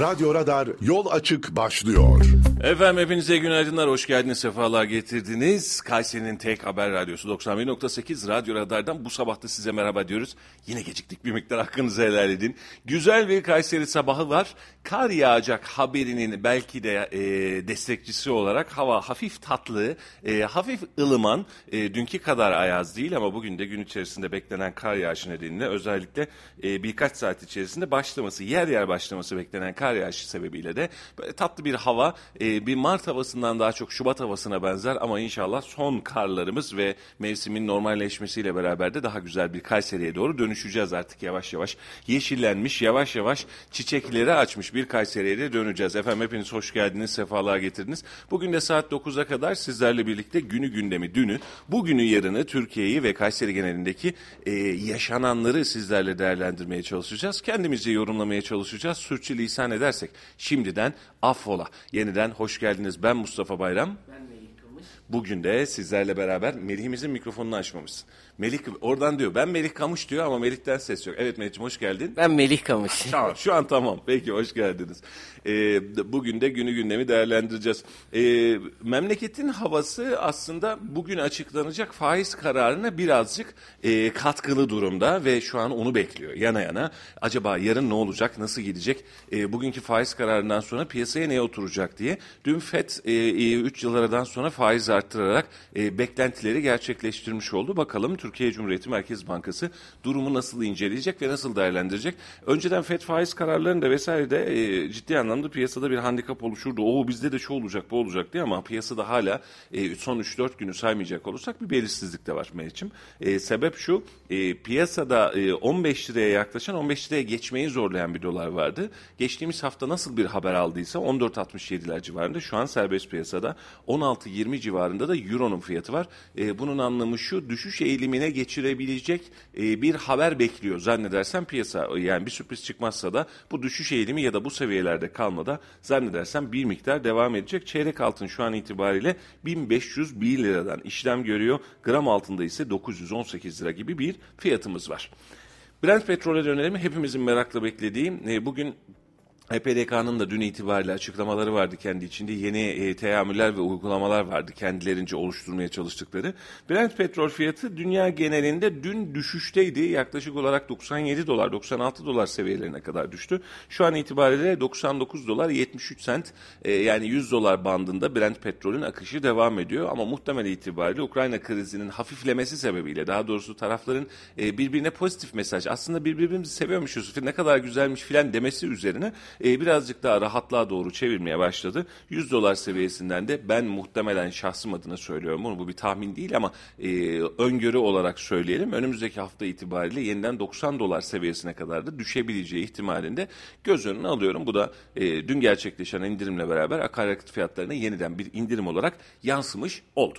Radyo Radar yol açık başlıyor. Efendim hepinize günaydınlar, hoş geldiniz, sefalar getirdiniz. Kayseri'nin tek haber radyosu 91.8 Radyo Radar'dan bu sabah da size merhaba diyoruz. Yine geciktik bir miktar hakkınızı helal edin. Güzel bir Kayseri sabahı var. Kar yağacak haberinin belki de e, destekçisi olarak hava hafif tatlı, e, hafif ılıman, e, dünkü kadar ayaz değil ama bugün de gün içerisinde beklenen kar yağışı nedeniyle özellikle e, birkaç saat içerisinde başlaması, yer yer başlaması beklenen kar yağışı sebebiyle de böyle tatlı bir hava, e, bir Mart havasından daha çok Şubat havasına benzer ama inşallah son karlarımız ve mevsimin normalleşmesiyle beraber de daha güzel bir Kayseri'ye doğru dönüşeceğiz artık yavaş yavaş. Yeşillenmiş, yavaş yavaş çiçekleri açmış bir Kayseri'ye de döneceğiz. Efendim hepiniz hoş geldiniz, sefalar getirdiniz. Bugün de saat 9'a kadar sizlerle birlikte günü gündemi, dünü, bugünü yarını Türkiye'yi ve Kayseri genelindeki e, yaşananları sizlerle değerlendirmeye çalışacağız. Kendimizi yorumlamaya çalışacağız. Sürçülisan edersek şimdiden affola. Yeniden hoş geldiniz. Ben Mustafa Bayram. Ben Melih. Bugün de sizlerle beraber Melih'imizin mikrofonunu açmamışsın. Melih oradan diyor ben Melih Kamış diyor ama Melih'ten ses yok. Evet Melih'ciğim hoş geldin. Ben Melih Kamış. Tamam şu an tamam. Peki hoş geldiniz. Ee, bugün de günü gündemi değerlendireceğiz. Ee, memleketin havası aslında bugün açıklanacak faiz kararına birazcık e, katkılı durumda ve şu an onu bekliyor yana yana. Acaba yarın ne olacak, nasıl gidecek? E, bugünkü faiz kararından sonra piyasaya ne oturacak diye. Dün FED 3 e, yıl aradan sonra faiz arttırarak e, beklentileri gerçekleştirmiş oldu. Bakalım Türkiye Cumhuriyeti Merkez Bankası durumu nasıl inceleyecek ve nasıl değerlendirecek? Önceden FED faiz kararlarında vesaire de e, ciddi anlamda piyasada bir handikap oluşurdu. O bizde de şu olacak bu olacak diye ama piyasada hala e, son 3-4 günü saymayacak olursak bir belirsizlik de var Meriç'im. E, sebep şu e, piyasada e, 15 liraya yaklaşan 15 liraya geçmeyi zorlayan bir dolar vardı. Geçtiğimiz hafta nasıl bir haber aldıysa 14.67'ler civarında şu an serbest piyasada 16.20 civarında da Euro'nun fiyatı var. E, bunun anlamı şu düşüş eğilimine geçirebilecek e, bir haber bekliyor zannedersem piyasa. Yani bir sürpriz çıkmazsa da bu düşüş eğilimi ya da bu seviyelerde kalmada zannedersem bir miktar devam edecek. Çeyrek altın şu an itibariyle 1501 liradan işlem görüyor. Gram altında ise 918 lira gibi bir fiyatımız var. Brent petrole dönelim. Hepimizin merakla beklediği e, bugün EPDK'nın da dün itibariyle açıklamaları vardı kendi içinde. Yeni e, teamüller ve uygulamalar vardı kendilerince oluşturmaya çalıştıkları. Brent petrol fiyatı dünya genelinde dün düşüşteydi. Yaklaşık olarak 97 dolar, 96 dolar seviyelerine kadar düştü. Şu an itibariyle 99 dolar 73 sent e, yani 100 dolar bandında Brent petrolün akışı devam ediyor. Ama muhtemel itibariyle Ukrayna krizinin hafiflemesi sebebiyle daha doğrusu tarafların e, birbirine pozitif mesaj aslında birbirimizi seviyormuşuz ne kadar güzelmiş filan demesi üzerine e, birazcık daha rahatlığa doğru çevirmeye başladı. 100 dolar seviyesinden de ben muhtemelen şahsım adına söylüyorum bunu bu bir tahmin değil ama e, öngörü olarak söyleyelim. Önümüzdeki hafta itibariyle yeniden 90 dolar seviyesine kadar da düşebileceği ihtimalinde göz önüne alıyorum. Bu da e, dün gerçekleşen indirimle beraber akaryakıt fiyatlarına yeniden bir indirim olarak yansımış oldu.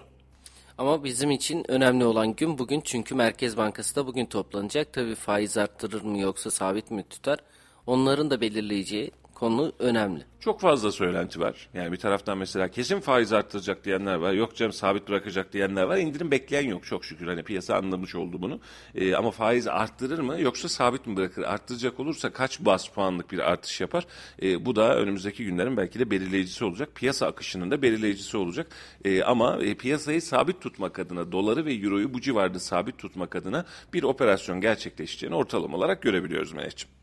Ama bizim için önemli olan gün bugün çünkü Merkez Bankası da bugün toplanacak. Tabii faiz arttırır mı yoksa sabit mi tutar? Onların da belirleyeceği konu önemli. Çok fazla söylenti var. Yani bir taraftan mesela kesin faiz arttıracak diyenler var. Yok canım sabit bırakacak diyenler var. İndirim bekleyen yok çok şükür. Hani piyasa anlamış oldu bunu. Ee, ama faiz arttırır mı yoksa sabit mi bırakır? Arttıracak olursa kaç bas puanlık bir artış yapar? Ee, bu da önümüzdeki günlerin belki de belirleyicisi olacak. Piyasa akışının da belirleyicisi olacak. Ee, ama e, piyasayı sabit tutmak adına doları ve euroyu bu civarda sabit tutmak adına bir operasyon gerçekleşeceğini ortalama olarak görebiliyoruz Melek'ciğim.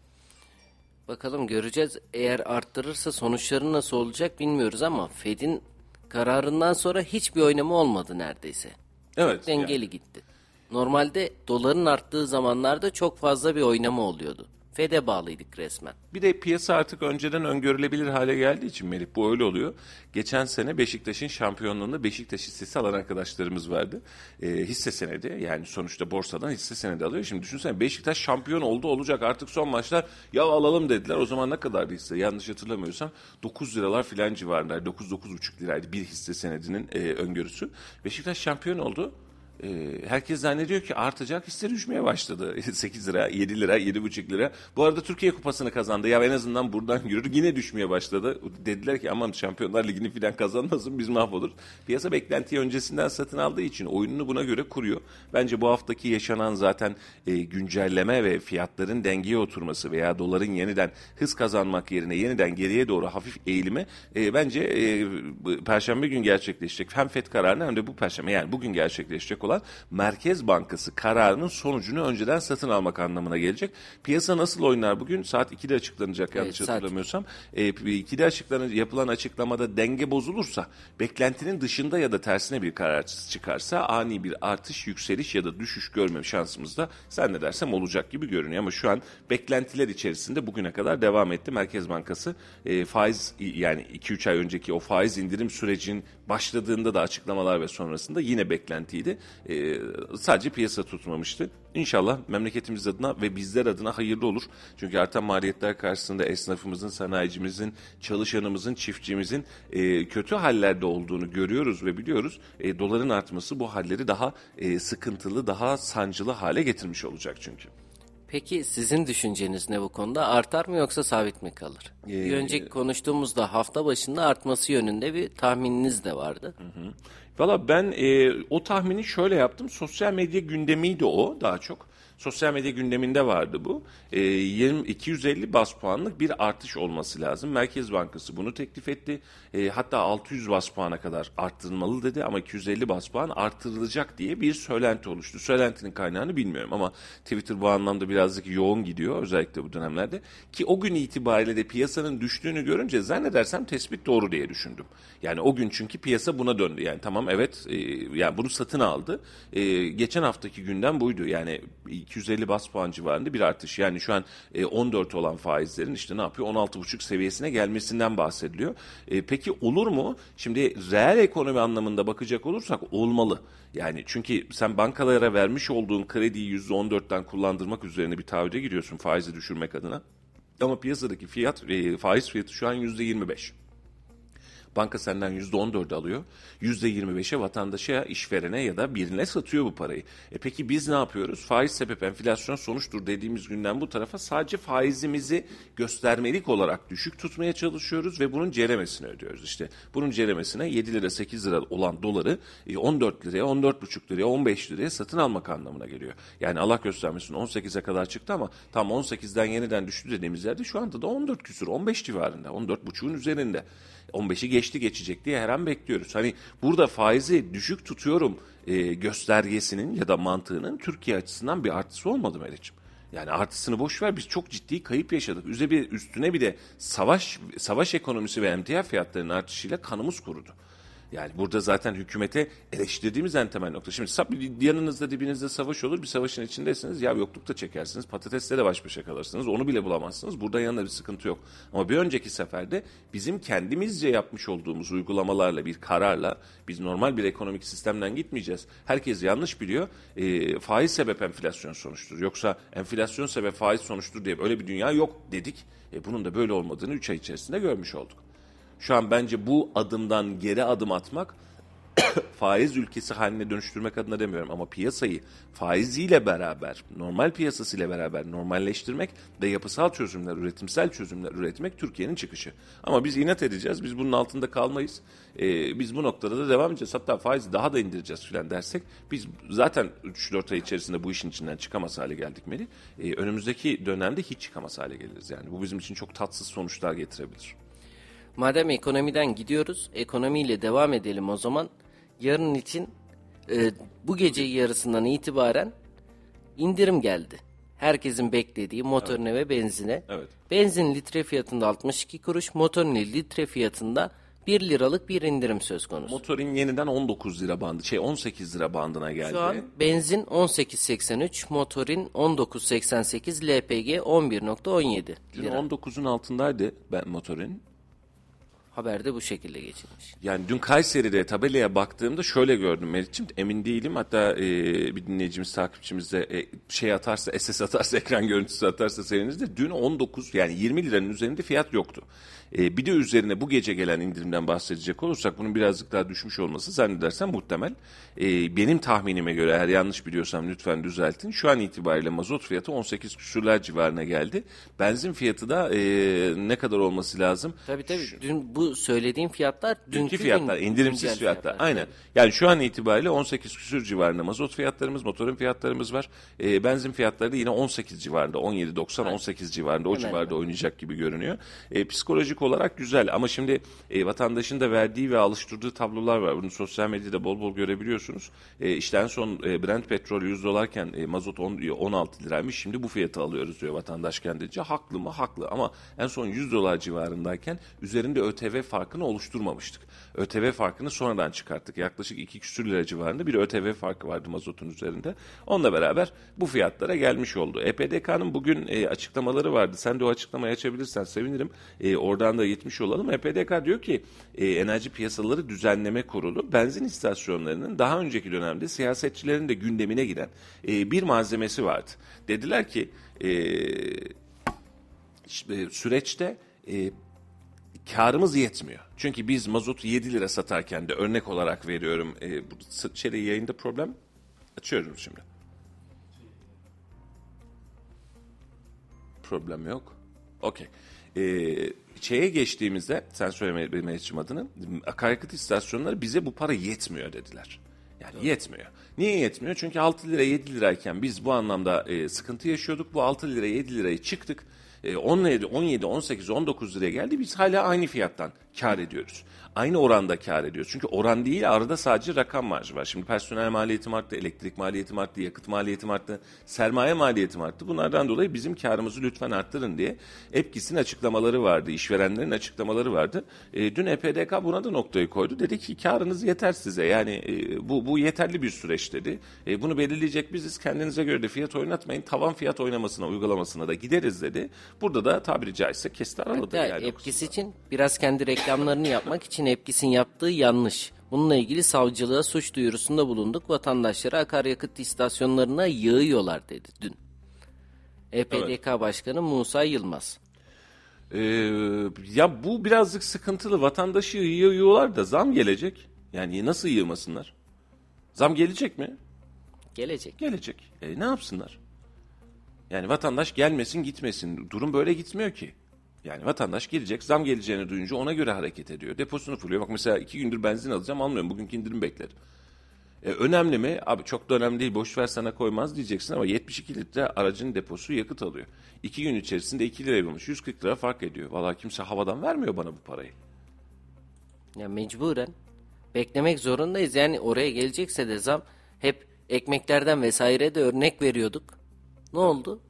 Bakalım göreceğiz. Eğer arttırırsa sonuçları nasıl olacak bilmiyoruz ama Fed'in kararından sonra hiçbir oynama olmadı neredeyse. Evet. Çok dengeli yani. gitti. Normalde doların arttığı zamanlarda çok fazla bir oynama oluyordu. FED'e bağlıydık resmen. Bir de piyasa artık önceden öngörülebilir hale geldiği için Melih bu öyle oluyor. Geçen sene Beşiktaş'ın şampiyonluğunda Beşiktaş hissesi alan arkadaşlarımız vardı. E, hisse senedi yani sonuçta borsadan hisse senedi alıyor. Şimdi düşünsene Beşiktaş şampiyon oldu olacak artık son maçlar ya alalım dediler. O zaman ne kadardı hisse yanlış hatırlamıyorsam 9 liralar filan civarındaydı. 9-9,5 liraydı bir hisse senedinin e, öngörüsü. Beşiktaş şampiyon oldu. Ee, herkes zannediyor ki artacak hisler düşmeye başladı. 8 lira, 7 lira, 7,5 lira. Bu arada Türkiye Kupası'nı kazandı. Ya en azından buradan yürür. Yine düşmeye başladı. Dediler ki aman Şampiyonlar Ligi'ni falan kazanmasın biz mahvolur. Piyasa beklentiyi öncesinden satın aldığı için oyununu buna göre kuruyor. Bence bu haftaki yaşanan zaten e, güncelleme ve fiyatların dengeye oturması veya doların yeniden hız kazanmak yerine yeniden geriye doğru hafif eğilimi e, bence e, Perşembe gün gerçekleşecek. Hem FED kararını hem de bu Perşembe yani bugün gerçekleşecek olan Merkez Bankası kararının sonucunu önceden satın almak anlamına gelecek. Piyasa nasıl oynar bugün? Saat 2'de açıklanacak yanlış saat hatırlamıyorsam. E, 2'de açıklanacak yapılan açıklamada denge bozulursa, beklentinin dışında ya da tersine bir karar çıkarsa ani bir artış, yükseliş ya da düşüş görme şansımız da zannedersem olacak gibi görünüyor. Ama şu an beklentiler içerisinde bugüne kadar devam etti. Merkez Bankası e, faiz yani 2-3 ay önceki o faiz indirim sürecinin başladığında da açıklamalar ve sonrasında yine beklentiydi. E, sadece piyasa tutmamıştı. İnşallah memleketimiz adına ve bizler adına hayırlı olur. Çünkü artan maliyetler karşısında esnafımızın, sanayicimizin, çalışanımızın, çiftçimizin e, kötü hallerde olduğunu görüyoruz ve biliyoruz. E, doların artması bu halleri daha e, sıkıntılı, daha sancılı hale getirmiş olacak çünkü. Peki sizin düşünceniz ne bu konuda? Artar mı yoksa sabit mi kalır? Bir önceki konuştuğumuzda hafta başında artması yönünde bir tahmininiz de vardı. Valla ben e, o tahmini şöyle yaptım. Sosyal medya gündemiydi o daha çok. Sosyal medya gündeminde vardı bu. E, 20, 250 bas puanlık bir artış olması lazım. Merkez Bankası bunu teklif etti. E, hatta 600 bas puana kadar arttırılmalı dedi ama 250 bas puan arttırılacak diye bir söylenti oluştu. Söylentinin kaynağını bilmiyorum ama Twitter bu anlamda birazcık yoğun gidiyor özellikle bu dönemlerde. Ki o gün itibariyle de piyasanın düştüğünü görünce zannedersem tespit doğru diye düşündüm. Yani o gün çünkü piyasa buna döndü. Yani tamam evet e, yani bunu satın aldı. E, geçen haftaki günden buydu. Yani 250 bas puan civarında bir artış. Yani şu an e, 14 olan faizlerin işte ne yapıyor? 16,5 seviyesine gelmesinden bahsediliyor. E, peki olur mu? Şimdi reel ekonomi anlamında bakacak olursak olmalı. Yani çünkü sen bankalara vermiş olduğun krediyi %14'ten kullandırmak üzerine bir taahhüde giriyorsun faizi düşürmek adına. Ama piyasadaki fiyat e, faiz fiyatı şu an %25. Banka senden %14 alıyor. %25'e vatandaşa, işverene ya da birine satıyor bu parayı. E peki biz ne yapıyoruz? Faiz sebep enflasyon sonuçtur dediğimiz günden bu tarafa sadece faizimizi göstermelik olarak düşük tutmaya çalışıyoruz ve bunun ceremesini ödüyoruz. İşte bunun ceremesine 7 lira 8 lira olan doları 14 liraya, 14,5 liraya, 15 liraya satın almak anlamına geliyor. Yani Allah göstermesin 18'e kadar çıktı ama tam 18'den yeniden düştü dediğimiz yerde şu anda da 14 küsur, 15 civarında, 14,5'un üzerinde. 15'i geçti geçecek diye her an bekliyoruz. Hani burada faizi düşük tutuyorum e, göstergesinin ya da mantığının Türkiye açısından bir artısı olmadı Meriç'im. Yani artısını boş ver biz çok ciddi kayıp yaşadık. Üstüne bir, üstüne bir de savaş savaş ekonomisi ve emtia fiyatlarının artışıyla kanımız kurudu. Yani burada zaten hükümete eleştirdiğimiz en temel nokta. Şimdi yanınızda dibinizde savaş olur bir savaşın içindesiniz. Ya yoklukta çekersiniz patatesle de baş başa kalırsınız. Onu bile bulamazsınız. Burada yanında bir sıkıntı yok. Ama bir önceki seferde bizim kendimizce yapmış olduğumuz uygulamalarla bir kararla biz normal bir ekonomik sistemden gitmeyeceğiz. Herkes yanlış biliyor. E, faiz sebep enflasyon sonuçtur. Yoksa enflasyon sebep faiz sonuçtur diye öyle bir dünya yok dedik. E, bunun da böyle olmadığını 3 ay içerisinde görmüş olduk. Şu an bence bu adımdan geri adım atmak faiz ülkesi haline dönüştürmek adına demiyorum ama piyasayı faiziyle beraber, normal piyasasıyla beraber normalleştirmek ve yapısal çözümler, üretimsel çözümler üretmek Türkiye'nin çıkışı. Ama biz inat edeceğiz, biz bunun altında kalmayız. Ee, biz bu noktada da devam edeceğiz. Hatta faizi daha da indireceğiz filan dersek biz zaten 3-4 ay içerisinde bu işin içinden çıkamaz hale geldik Meli. Ee, önümüzdeki dönemde hiç çıkamaz hale geliriz yani. Bu bizim için çok tatsız sonuçlar getirebilir. Madem ekonomiden gidiyoruz, ekonomiyle devam edelim o zaman. Yarın için e, bu gece yarısından itibaren indirim geldi. Herkesin beklediği motorine evet. ve benzine. Evet. Benzin litre fiyatında 62 kuruş, motorine litre fiyatında 1 liralık bir indirim söz konusu. Motorin yeniden 19 lira bandı, şey 18 lira bandına geldi. Şu an benzin 18.83, motorin 19.88, LPG 11.17 lira. 19'un altındaydı ben motorin. Haberde bu şekilde geçilmiş. Yani dün Kayseri'de tabelaya baktığımda şöyle gördüm Meriç'im. Emin değilim. Hatta e, bir dinleyicimiz, takipçimiz de e, şey atarsa, SS atarsa, ekran görüntüsü atarsa seviniriz de dün 19 yani 20 liranın üzerinde fiyat yoktu. E, bir de üzerine bu gece gelen indirimden bahsedecek olursak bunun birazcık daha düşmüş olması zannedersem muhtemel. E, benim tahminime göre eğer yanlış biliyorsam lütfen düzeltin. Şu an itibariyle mazot fiyatı 18 küsürler civarına geldi. Benzin fiyatı da e, ne kadar olması lazım? Tabii tabii. Dün bu söylediğim fiyatlar dünkü fiyatlar, gün- indirimsiz güncel fiyatlar. Aynen. Yani şu an itibariyle 18 küsür civarında mazot fiyatlarımız, motorun fiyatlarımız var. E, benzin fiyatları da yine 18 civarında, 17.90, 18 civarında, o Hemen civarda oynayacak gibi görünüyor. E, psikolojik olarak güzel ama şimdi e, vatandaşın da verdiği ve alıştırdığı tablolar var. Bunu sosyal medyada bol bol görebiliyorsunuz. E, işte en son e, Brent petrol 100 dolarken e, mazot 10, 16 liraymış. Şimdi bu fiyatı alıyoruz diyor vatandaş kendince. Haklı mı? Haklı ama en son 100 dolar civarındayken üzerinde ÖTV farkını oluşturmamıştık. ÖTV farkını sonradan çıkarttık. Yaklaşık 2 küsür lira civarında bir ÖTV farkı vardı mazotun üzerinde. Onunla beraber bu fiyatlara gelmiş oldu. EPDK'nın bugün e, açıklamaları vardı. Sen de o açıklamayı açabilirsen sevinirim. E, oradan da gitmiş olalım. EPDK diyor ki e, Enerji Piyasaları Düzenleme Kurulu benzin istasyonlarının daha önceki dönemde siyasetçilerin de gündemine giren e, bir malzemesi vardı. Dediler ki e, işte süreçte e, karımız yetmiyor. Çünkü biz mazotu 7 lira satarken de örnek olarak veriyorum. E, bu şeyde yayında problem açıyorum şimdi. Problem yok. Okey. Ee, şeye geçtiğimizde sen söyleme Mehmetciğim adını akaryakıt istasyonları bize bu para yetmiyor dediler. Yani yetmiyor. Niye yetmiyor? Çünkü 6 lira 7 lirayken biz bu anlamda e, sıkıntı yaşıyorduk. Bu 6 lira 7 lirayı çıktık. E, 17, 17, 18, 19 liraya geldi. Biz hala aynı fiyattan kar ediyoruz. Aynı oranda kar ediyoruz. Çünkü oran değil arada sadece rakam marjı var. Şimdi personel maliyetim arttı, elektrik maliyetim arttı, yakıt maliyetim arttı, sermaye maliyetim arttı. Bunlardan dolayı bizim karımızı lütfen arttırın diye EPKİS'in açıklamaları vardı, işverenlerin açıklamaları vardı. E, dün EPDK buna da noktayı koydu. Dedi ki karınız yeter size. Yani e, bu, bu yeterli bir süreç dedi. E, bunu belirleyecek biziz. Kendinize göre de fiyat oynatmayın. Tavan fiyat oynamasına, uygulamasına da gideriz dedi. Burada da tabiri caizse kesti araladı. Hatta yani Epkis için biraz kendi reklamlarını yapmak için Epkis'in yaptığı yanlış. Bununla ilgili savcılığa suç duyurusunda bulunduk. Vatandaşlara akaryakıt istasyonlarına yığıyorlar dedi dün. EPDK Başkanı Musa Yılmaz. Ee, ya bu birazcık sıkıntılı. Vatandaşı yığıyorlar da zam gelecek. Yani nasıl yığmasınlar? Zam gelecek mi? Gelecek. Gelecek. E, ne yapsınlar? Yani vatandaş gelmesin gitmesin. Durum böyle gitmiyor ki. Yani vatandaş gelecek zam geleceğini duyunca ona göre hareket ediyor. Deposunu fulluyor. Bak mesela iki gündür benzin alacağım almıyorum. Bugünkü indirim beklerim. E, önemli mi? Abi çok da önemli değil. Boş ver sana koymaz diyeceksin ama 72 litre aracın deposu yakıt alıyor. İki gün içerisinde 2 liraya bulmuş. 140 lira fark ediyor. Vallahi kimse havadan vermiyor bana bu parayı. Ya mecburen beklemek zorundayız. Yani oraya gelecekse de zam hep ekmeklerden vesaire de örnek veriyorduk. Ne oldu?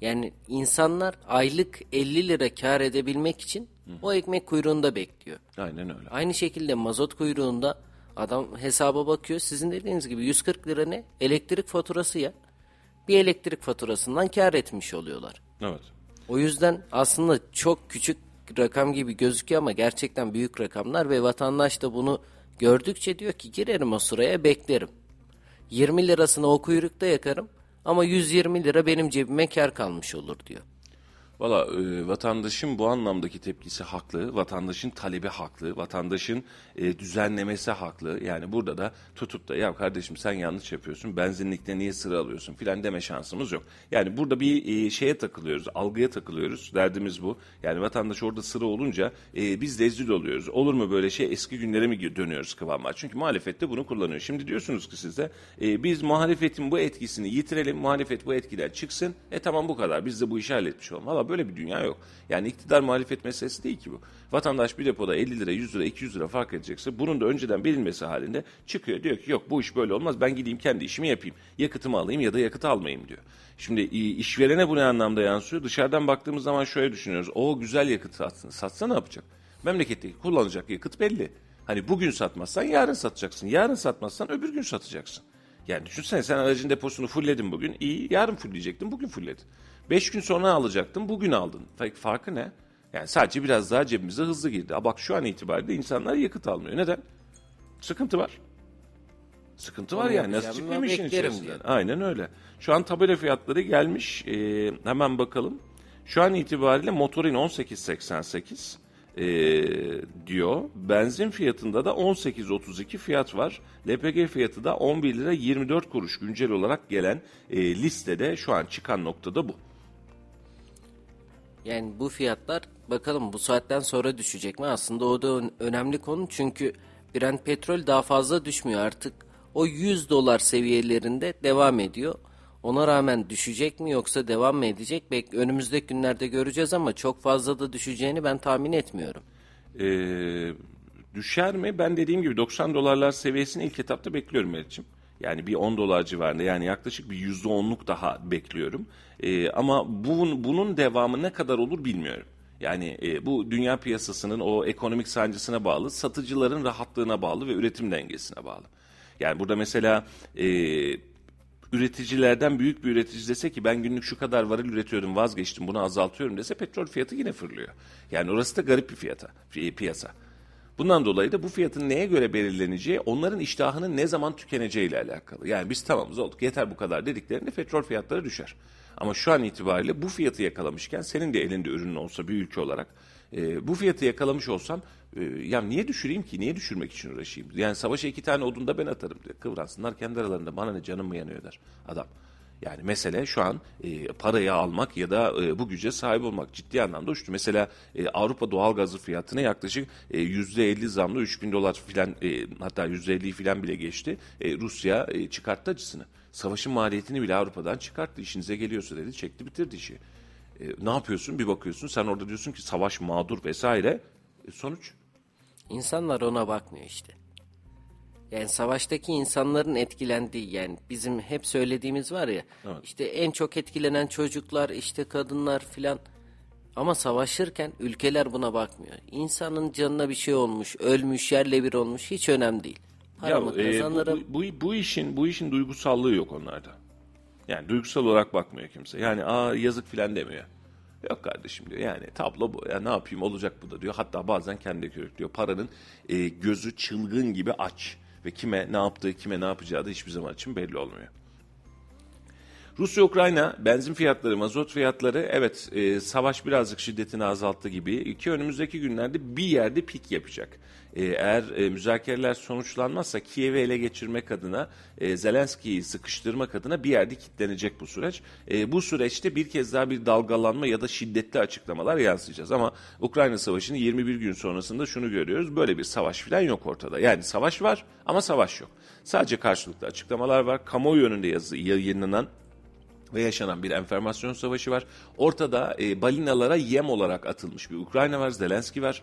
Yani insanlar aylık 50 lira kar edebilmek için o ekmek kuyruğunda bekliyor. Aynen öyle. Aynı şekilde mazot kuyruğunda adam hesaba bakıyor. Sizin dediğiniz gibi 140 lira ne? Elektrik faturası ya. Bir elektrik faturasından kar etmiş oluyorlar. Evet. O yüzden aslında çok küçük rakam gibi gözüküyor ama gerçekten büyük rakamlar ve vatandaş da bunu gördükçe diyor ki girerim o sıraya beklerim. 20 lirasını o kuyrukta yakarım ama 120 lira benim cebime kar kalmış olur diyor. Valla e, vatandaşın bu anlamdaki tepkisi haklı, vatandaşın talebi haklı, vatandaşın e, düzenlemesi haklı. Yani burada da tutup da ya kardeşim sen yanlış yapıyorsun, benzinlikte niye sıra alıyorsun filan deme şansımız yok. Yani burada bir e, şeye takılıyoruz, algıya takılıyoruz, derdimiz bu. Yani vatandaş orada sıra olunca e, biz rezil oluyoruz. Olur mu böyle şey eski günlere mi dönüyoruz kıvama? Çünkü muhalefet de bunu kullanıyor. Şimdi diyorsunuz ki siz de e, biz muhalefetin bu etkisini yitirelim, muhalefet bu etkiden çıksın. E tamam bu kadar biz de bu işi halletmiş olalım. Böyle bir dünya yok. Yani iktidar muhalefet meselesi değil ki bu. Vatandaş bir depoda 50 lira, 100 lira, 200 lira fark edecekse bunun da önceden bilinmesi halinde çıkıyor. Diyor ki yok bu iş böyle olmaz ben gideyim kendi işimi yapayım. Yakıtımı alayım ya da yakıt almayayım diyor. Şimdi işverene bu ne anlamda yansıyor? Dışarıdan baktığımız zaman şöyle düşünüyoruz. O güzel yakıt satsın. Satsa ne yapacak? Memleketteki kullanacak yakıt belli. Hani bugün satmazsan yarın satacaksın. Yarın satmazsan öbür gün satacaksın. Yani düşünsene sen aracın deposunu fulledin bugün. İyi yarın fulleyecektin bugün fulledin. 5 gün sonra alacaktın bugün aldın. Farkı ne? Yani sadece biraz daha cebimize hızlı girdi. Ha bak şu an itibariyle insanlar yakıt almıyor. Neden? Sıkıntı var. Sıkıntı Onu var yani. Nasıl çıkmıyor işin içerisinden? Diye. Aynen öyle. Şu an tabela fiyatları gelmiş. Ee, hemen bakalım. Şu an itibariyle motorin 18.88 e, ee, diyor. Benzin fiyatında da 18.32 fiyat var. LPG fiyatı da 11 lira 24 kuruş güncel olarak gelen e, listede şu an çıkan noktada bu. Yani bu fiyatlar bakalım bu saatten sonra düşecek mi? Aslında o da ön- önemli konu çünkü Brent petrol daha fazla düşmüyor artık. O 100 dolar seviyelerinde devam ediyor. Ona rağmen düşecek mi yoksa devam mı edecek? Belki önümüzdeki günlerde göreceğiz ama çok fazla da düşeceğini ben tahmin etmiyorum. Ee, düşer mi? Ben dediğim gibi 90 dolarlar seviyesini ilk etapta bekliyorum Meriç'im. Yani bir 10 dolar civarında yani yaklaşık bir %10'luk daha bekliyorum. Ee, ama bunun, bunun devamı ne kadar olur bilmiyorum. Yani e, bu dünya piyasasının o ekonomik sancısına bağlı, satıcıların rahatlığına bağlı ve üretim dengesine bağlı. Yani burada mesela e, üreticilerden büyük bir üretici dese ki ben günlük şu kadar varil üretiyordum vazgeçtim bunu azaltıyorum dese petrol fiyatı yine fırlıyor. Yani orası da garip bir fiyata, pi- piyasa. Bundan dolayı da bu fiyatın neye göre belirleneceği onların iştahının ne zaman tükeneceği ile alakalı. Yani biz tamamız olduk yeter bu kadar dediklerinde petrol fiyatları düşer. Ama şu an itibariyle bu fiyatı yakalamışken senin de elinde ürünün olsa bir ülke olarak e, bu fiyatı yakalamış olsam e, ya niye düşüreyim ki? Niye düşürmek için uğraşayım? Yani savaşa iki tane odun da ben atarım diyor. Kıvransınlar kendi aralarında bana ne canım mı yanıyor der adam. Yani mesele şu an e, parayı almak ya da e, bu güce sahip olmak ciddi anlamda uçtu. Mesela e, Avrupa doğalgazı fiyatına yaklaşık e, %50 zamlı 3000 dolar filan e, hatta %50'yi filan bile geçti. E, Rusya e, çıkarttı acısını. Savaşın maliyetini bile Avrupa'dan çıkarttı. İşinize geliyorsa dedi çekti bitirdi işi. E, ne yapıyorsun? Bir bakıyorsun sen orada diyorsun ki savaş mağdur vesaire. E, sonuç İnsanlar ona bakmıyor işte. Yani savaştaki insanların etkilendiği yani bizim hep söylediğimiz var ya işte en çok etkilenen çocuklar işte kadınlar filan ama savaşırken ülkeler buna bakmıyor. İnsanın canına bir şey olmuş, ölmüş, yerle bir olmuş hiç önemli değil. Paramı Ya, e, bu, bu, bu işin bu işin duygusallığı yok onlarda. Yani duygusal olarak bakmıyor kimse. Yani aa yazık filan demiyor. Yok kardeşim diyor. Yani tablo bu. Ya ne yapayım olacak bu da diyor. Hatta bazen kendi körüklüyor. Paranın e, gözü çılgın gibi aç ve kime ne yaptığı, kime ne yapacağı da hiçbir zaman için belli olmuyor. Rusya-Ukrayna benzin fiyatları, mazot fiyatları evet e, savaş birazcık şiddetini azalttı gibi. ki önümüzdeki günlerde bir yerde pik yapacak. E, eğer e, müzakereler sonuçlanmazsa Kiev'i ele geçirmek adına, e, Zelenski'yi sıkıştırmak adına bir yerde kilitlenecek bu süreç. E, bu süreçte bir kez daha bir dalgalanma ya da şiddetli açıklamalar yansıyacağız. Ama Ukrayna Savaşı'nın 21 gün sonrasında şunu görüyoruz. Böyle bir savaş falan yok ortada. Yani savaş var ama savaş yok. Sadece karşılıklı açıklamalar var. Kamuoyu önünde yazı, yayınlanan ve yaşanan bir enformasyon savaşı var. Ortada e, balinalara yem olarak atılmış bir Ukrayna var, Zelenski var.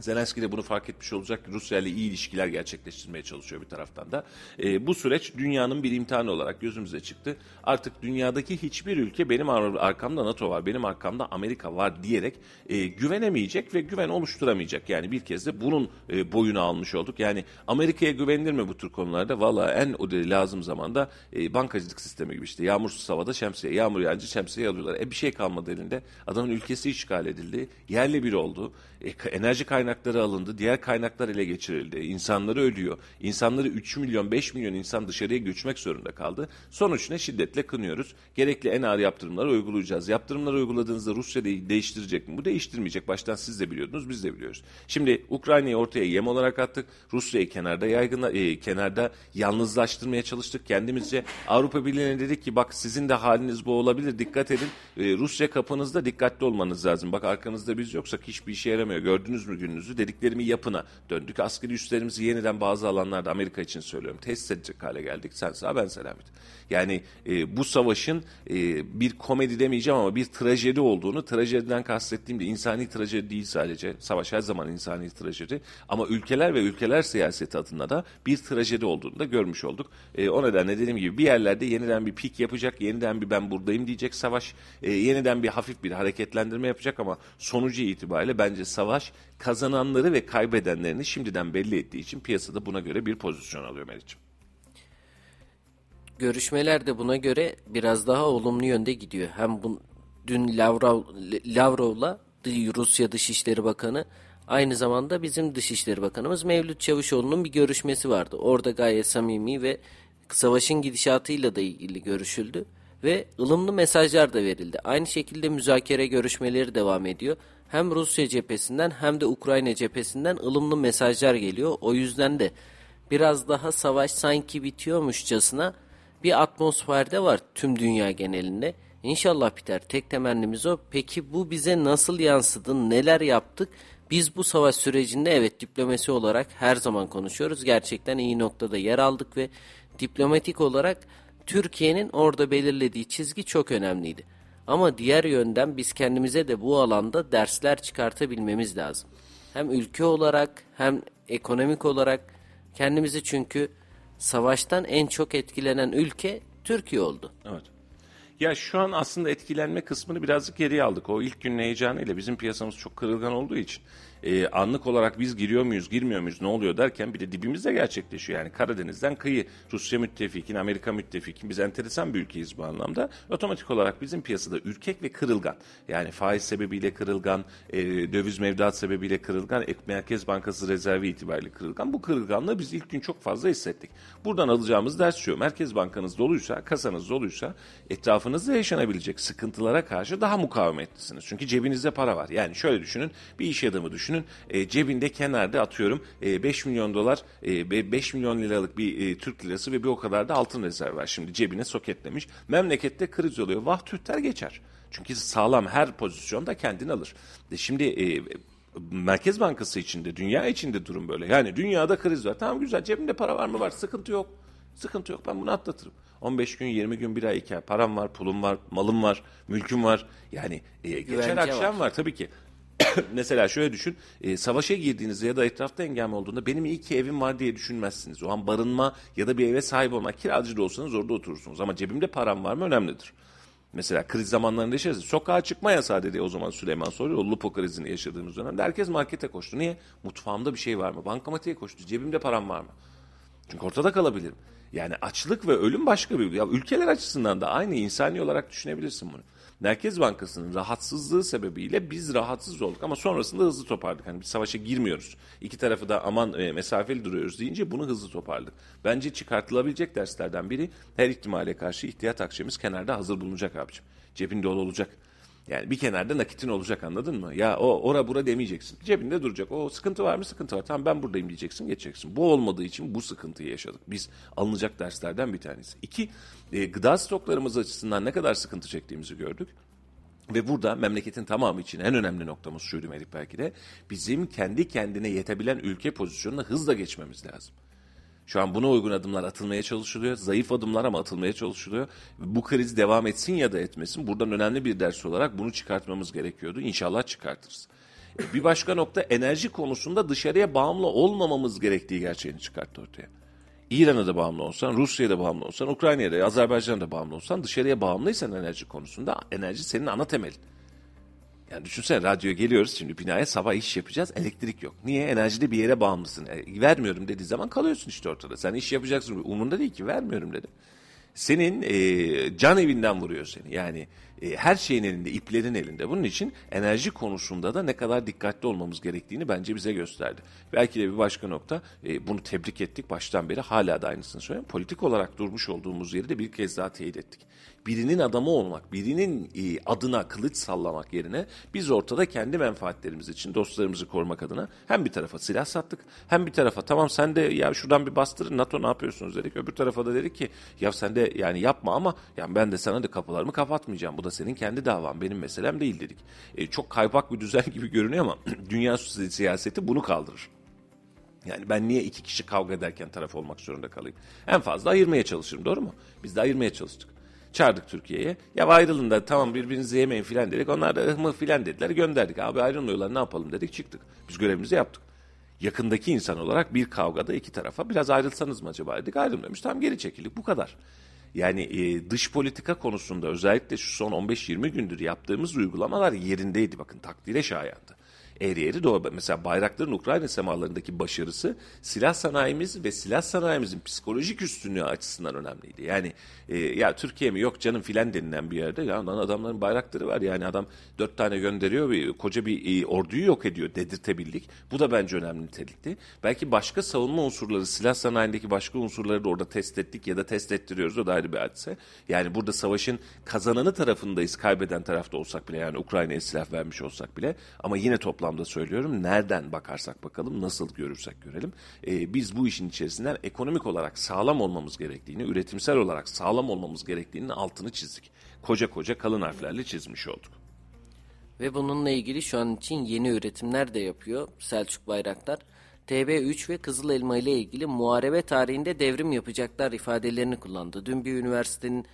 Zelenski de bunu fark etmiş olacak. Rusya ile iyi ilişkiler gerçekleştirmeye çalışıyor bir taraftan da. E, bu süreç dünyanın bir imtihanı olarak gözümüze çıktı. Artık dünyadaki hiçbir ülke benim ar- arkamda NATO var, benim arkamda Amerika var diyerek e, güvenemeyecek ve güven oluşturamayacak. Yani bir kez de bunun e, boyunu almış olduk. Yani Amerika'ya güvenilir mi bu tür konularda? Valla en o lazım zamanda e, bankacılık sistemi gibi işte. Yağmursuz havada şemsiye, yağmur yağınca şemsiye alıyorlar. E bir şey kalmadı elinde. Adamın ülkesi işgal edildi. Yerle bir oldu. E, enerji kaynakları alındı. Diğer kaynaklar ele geçirildi. İnsanları ölüyor. İnsanları 3 milyon 5 milyon insan dışarıya göçmek zorunda kaldı. Sonuç ne? Şiddetle kınıyoruz. Gerekli en ağır yaptırımları uygulayacağız. Yaptırımları uyguladığınızda Rusya de- değiştirecek mi? Bu değiştirmeyecek. Baştan siz de biliyordunuz, biz de biliyoruz. Şimdi Ukrayna'yı ortaya yem olarak attık. Rusya'yı kenarda yaygınla, e, kenarda yalnızlaştırmaya çalıştık kendimizce. Avrupa Birliği'ne dedik ki bak sizin de haliniz bu olabilir. Dikkat edin. E, Rusya kapınızda dikkatli olmanız lazım. Bak arkanızda biz yoksak hiçbir işe yaramıyor. Gördünüz mü gününüzü? Dediklerimi yapına döndük. Askeri üslerimizi yeniden bazı alanlarda Amerika için söylüyorum. Tesis edecek hale geldik. Sen sağ ben selamet. Yani e, bu savaşın e, bir komedi demeyeceğim ama bir trajedi olduğunu, trajediden kastettiğim de insani trajedi değil sadece. Savaş her zaman insani trajedi. Ama ülkeler ve ülkeler siyaseti adına da bir trajedi olduğunu da görmüş olduk. E, o nedenle dediğim gibi bir yerlerde yeniden bir pik yapacak, yeniden bir ben buradayım diyecek savaş, e, yeniden bir hafif bir hareketlendirme yapacak ama sonucu itibariyle bence savaş kazananları ve kaybedenlerini şimdiden belli ettiği için piyasada buna göre bir pozisyon alıyor Meriç'im. Görüşmeler de buna göre biraz daha olumlu yönde gidiyor. Hem bu, dün Lavrov, Lavrov'la Rusya Dışişleri Bakanı aynı zamanda bizim Dışişleri Bakanımız Mevlüt Çavuşoğlu'nun bir görüşmesi vardı. Orada gayet samimi ve savaşın gidişatıyla da ilgili görüşüldü ve ılımlı mesajlar da verildi. Aynı şekilde müzakere görüşmeleri devam ediyor. Hem Rusya cephesinden hem de Ukrayna cephesinden ılımlı mesajlar geliyor. O yüzden de biraz daha savaş sanki bitiyormuşçasına bir atmosferde var tüm dünya genelinde. İnşallah biter. Tek temennimiz o. Peki bu bize nasıl yansıdı? Neler yaptık? Biz bu savaş sürecinde evet diplomasi olarak her zaman konuşuyoruz. Gerçekten iyi noktada yer aldık ve diplomatik olarak Türkiye'nin orada belirlediği çizgi çok önemliydi. Ama diğer yönden biz kendimize de bu alanda dersler çıkartabilmemiz lazım. Hem ülke olarak hem ekonomik olarak kendimizi çünkü savaştan en çok etkilenen ülke Türkiye oldu. Evet. Ya şu an aslında etkilenme kısmını birazcık geriye aldık. O ilk günün heyecanıyla bizim piyasamız çok kırılgan olduğu için e, anlık olarak biz giriyor muyuz, girmiyor muyuz, ne oluyor derken bir de dibimizde gerçekleşiyor. Yani Karadeniz'den kıyı, Rusya müttefikin, Amerika müttefikin. Biz enteresan bir ülkeyiz bu anlamda. Otomatik olarak bizim piyasada ürkek ve kırılgan. Yani faiz sebebiyle kırılgan, e, döviz mevduat sebebiyle kırılgan, Merkez Bankası rezervi itibariyle kırılgan. Bu kırılganlığı biz ilk gün çok fazla hissettik. Buradan alacağımız ders şu. Merkez Bankanız doluysa, kasanız doluysa etrafınızda yaşanabilecek sıkıntılara karşı daha mukavemetlisiniz. Çünkü cebinizde para var. Yani şöyle düşünün, bir iş adamı düşünün. E, cebinde kenarda atıyorum e, 5 milyon dolar, ve 5 milyon liralık bir e, Türk lirası ve bir o kadar da altın rezervi var. Şimdi cebine soketlemiş. Memlekette kriz oluyor. Vah tühter geçer. Çünkü sağlam her pozisyonda kendini alır. E, şimdi e, Merkez Bankası içinde, dünya içinde durum böyle. Yani dünyada kriz var. Tamam güzel cebimde para var mı var sıkıntı yok. Sıkıntı yok ben bunu atlatırım. 15 gün, 20 gün, bir ay, iki ay param var, pulum var, malım var, mülküm var. Yani e, geçen akşam var. var tabii ki. Mesela şöyle düşün, e, savaşa girdiğinizde ya da etrafta engel olduğunda benim iyi ki evim var diye düşünmezsiniz. O an barınma ya da bir eve sahip olmak, kiracı da olsanız orada oturursunuz. Ama cebimde param var mı önemlidir. Mesela kriz zamanlarında yaşarız. Sokağa çıkma yasağı dedi o zaman Süleyman soruyor. O Lupo krizini yaşadığımız dönemde herkes markete koştu. Niye? Mutfağımda bir şey var mı? Bankamatiğe koştu. Cebimde param var mı? Çünkü ortada kalabilirim. Yani açlık ve ölüm başka bir... Ya ülkeler açısından da aynı insani olarak düşünebilirsin bunu. Merkez Bankası'nın rahatsızlığı sebebiyle biz rahatsız olduk ama sonrasında hızlı toparladık. Hani bir savaşa girmiyoruz. İki tarafı da aman e, mesafeli duruyoruz deyince bunu hızlı toparladık. Bence çıkartılabilecek derslerden biri her ihtimale karşı ihtiyat akçemiz kenarda hazır bulunacak abicim. Cebinde ol olacak. Yani bir kenarda nakitin olacak anladın mı? Ya o ora bura demeyeceksin. Cebinde duracak. O sıkıntı var mı? Sıkıntı var. Tamam ben buradayım diyeceksin geçeceksin. Bu olmadığı için bu sıkıntıyı yaşadık. Biz alınacak derslerden bir tanesi. İki, e, gıda stoklarımız açısından ne kadar sıkıntı çektiğimizi gördük. Ve burada memleketin tamamı için en önemli noktamız şuydu Melik belki de bizim kendi kendine yetebilen ülke pozisyonuna hızla geçmemiz lazım. Şu an buna uygun adımlar atılmaya çalışılıyor. Zayıf adımlar ama atılmaya çalışılıyor. Bu kriz devam etsin ya da etmesin. Buradan önemli bir ders olarak bunu çıkartmamız gerekiyordu. İnşallah çıkartırız. E, Bir başka nokta enerji konusunda dışarıya bağımlı olmamamız gerektiği gerçeğini çıkarttı ortaya. İran'a da bağımlı olsan, Rusya'ya da bağımlı olsan, Ukrayna'ya da, Azerbaycan'a da bağımlı olsan dışarıya bağımlıysan enerji konusunda enerji senin ana temelin. Yani düşünsene radyoya geliyoruz şimdi binaya sabah iş yapacağız elektrik yok. Niye? Enerjide bir yere bağımlısın. E, vermiyorum dediği zaman kalıyorsun işte ortada. Sen iş yapacaksın. Umurunda değil ki vermiyorum dedi. Senin e, can evinden vuruyor seni. Yani e, her şeyin elinde, iplerin elinde. Bunun için enerji konusunda da ne kadar dikkatli olmamız gerektiğini bence bize gösterdi. Belki de bir başka nokta e, bunu tebrik ettik baştan beri hala da aynısını söylüyorum. Politik olarak durmuş olduğumuz yeri de bir kez daha teyit ettik. Birinin adamı olmak, birinin e, adına kılıç sallamak yerine biz ortada kendi menfaatlerimiz için dostlarımızı korumak adına hem bir tarafa silah sattık hem bir tarafa tamam sen de ya şuradan bir bastırın NATO ne yapıyorsunuz dedik. Öbür tarafa da dedik ki ya sen de yani yapma ama yani ben de sana da kapılarımı kapatmayacağım. Bu da senin kendi davan benim meselem değil dedik. E, çok kaypak bir düzen gibi görünüyor ama dünya siyaseti bunu kaldırır. Yani ben niye iki kişi kavga ederken taraf olmak zorunda kalayım? En fazla ayırmaya çalışırım doğru mu? Biz de ayırmaya çalıştık. Çağırdık Türkiye'ye. Ya ayrılın da tamam birbirinizi yemeyin filan dedik. Onlar da ıhmı filan dediler gönderdik. Abi ayrılmıyorlar ne yapalım dedik çıktık. Biz görevimizi yaptık. Yakındaki insan olarak bir kavgada iki tarafa biraz ayrılsanız mı acaba dedik. Ayrılmamış tamam geri çekildik bu kadar. Yani e, dış politika konusunda özellikle şu son 15-20 gündür yaptığımız uygulamalar yerindeydi bakın takdire şayandı. Eğri eğri doğru. Mesela bayrakların Ukrayna semalarındaki başarısı silah sanayimiz ve silah sanayimizin psikolojik üstünlüğü açısından önemliydi. Yani e, ya Türkiye mi yok canım filan denilen bir yerde ya lan adamların bayrakları var yani adam dört tane gönderiyor ve koca bir e, orduyu yok ediyor dedirtebildik. Bu da bence önemli nitelikti. Belki başka savunma unsurları silah sanayindeki başka unsurları da orada test ettik ya da test ettiriyoruz o da ayrı bir hadise. Yani burada savaşın kazananı tarafındayız kaybeden tarafta olsak bile yani Ukrayna'ya silah vermiş olsak bile ama yine toplamda söylüyorum nereden bakarsak bakalım nasıl görürsek görelim e, biz bu işin içerisinden ekonomik olarak sağlam olmamız gerektiğini üretimsel olarak sağlam olmamız gerektiğinin altını çizdik. Koca koca kalın harflerle çizmiş olduk. Ve bununla ilgili şu an için yeni üretimler de yapıyor Selçuk Bayraktar. TB3 ve Kızıl Elma ile ilgili muharebe tarihinde devrim yapacaklar ifadelerini kullandı. Dün bir üniversitenin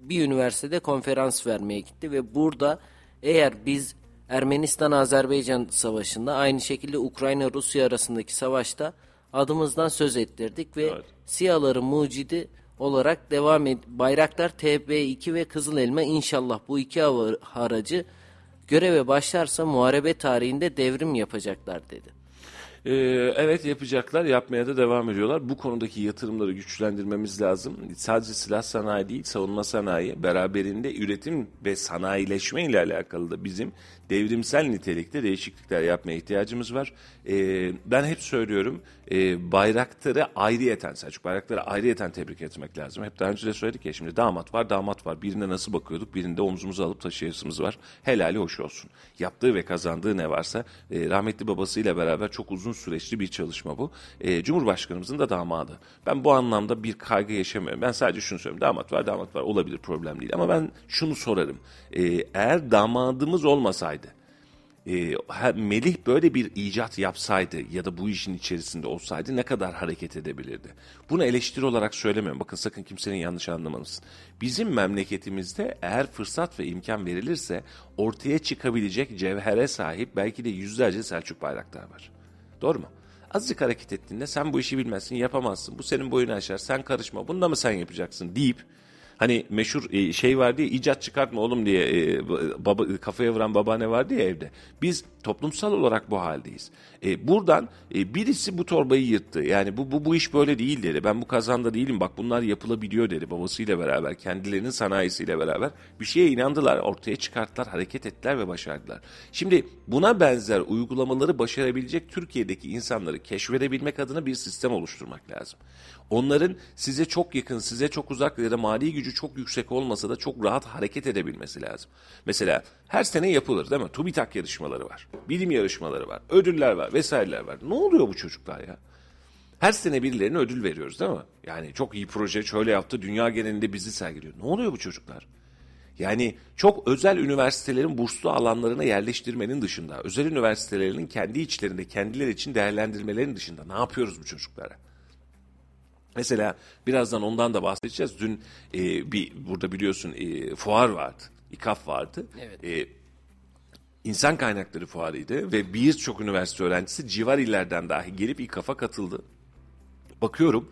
bir üniversitede konferans vermeye gitti ve burada eğer biz Ermenistan-Azerbaycan savaşında aynı şekilde Ukrayna-Rusya arasındaki savaşta adımızdan söz ettirdik ve Evet. SİHA'ların mucidi olarak devam ed Bayraktar TB2 ve Kızıl Elma inşallah bu iki aracı göreve başlarsa muharebe tarihinde devrim yapacaklar dedi. Ee, evet yapacaklar, yapmaya da devam ediyorlar. Bu konudaki yatırımları güçlendirmemiz lazım. Sadece silah sanayi değil, savunma sanayi beraberinde üretim ve sanayileşme ile alakalı da bizim devrimsel nitelikte değişiklikler yapmaya ihtiyacımız var. Ee, ben hep söylüyorum, e, bayrakları ayrıyeten, Selçuk bayrakları ayrıyeten tebrik etmek lazım. Hep daha önce de söyledik ya, şimdi damat var, damat var. Birine nasıl bakıyorduk, birinde omzumuza alıp taşıyasımız var. Helali hoş olsun. Yaptığı ve kazandığı ne varsa, e, rahmetli babasıyla beraber çok uzun süreçli bir çalışma bu. E, Cumhurbaşkanımızın da damadı. Ben bu anlamda bir kaygı yaşamıyorum. Ben sadece şunu söylüyorum. Damat var, damat var. Olabilir, problem değil. Ama ben şunu sorarım. E, eğer damadımız olmasaydı, e, Melih böyle bir icat yapsaydı ya da bu işin içerisinde olsaydı ne kadar hareket edebilirdi? Bunu eleştiri olarak söylemiyorum. Bakın sakın kimsenin yanlış anlamasın. Bizim memleketimizde eğer fırsat ve imkan verilirse ortaya çıkabilecek cevhere sahip belki de yüzlerce Selçuk Bayraktar var. Doğru mu? Azıcık hareket ettiğinde sen bu işi bilmezsin, yapamazsın. Bu senin boyunu aşar, sen karışma. Bunu da mı sen yapacaksın deyip Hani meşhur e, şey vardı ya icat çıkartma oğlum diye e, baba, kafaya vuran babaanne vardı ya evde. Biz toplumsal olarak bu haldeyiz. E, buradan e, birisi bu torbayı yırttı. Yani bu, bu bu iş böyle değil dedi. Ben bu kazanda değilim bak bunlar yapılabiliyor dedi babasıyla beraber kendilerinin sanayisiyle beraber bir şeye inandılar ortaya çıkarttılar hareket ettiler ve başardılar. Şimdi buna benzer uygulamaları başarabilecek Türkiye'deki insanları keşfedebilmek adına bir sistem oluşturmak lazım. Onların size çok yakın, size çok uzak ya da mali gücü çok yüksek olmasa da çok rahat hareket edebilmesi lazım. Mesela her sene yapılır değil mi? TÜBİTAK yarışmaları var, bilim yarışmaları var, ödüller var vesaireler var. Ne oluyor bu çocuklar ya? Her sene birilerine ödül veriyoruz değil mi? Yani çok iyi proje şöyle yaptı, dünya genelinde bizi sergiliyor. Ne oluyor bu çocuklar? Yani çok özel üniversitelerin burslu alanlarına yerleştirmenin dışında, özel üniversitelerinin kendi içlerinde kendileri için değerlendirmelerin dışında ne yapıyoruz bu çocuklara? Mesela birazdan ondan da bahsedeceğiz. Dün e, bir burada biliyorsun e, fuar vardı. İKAF vardı. Evet. E, İnsan kaynakları fuarıydı ve birçok üniversite öğrencisi civar illerden dahi gelip İKAF'a katıldı. Bakıyorum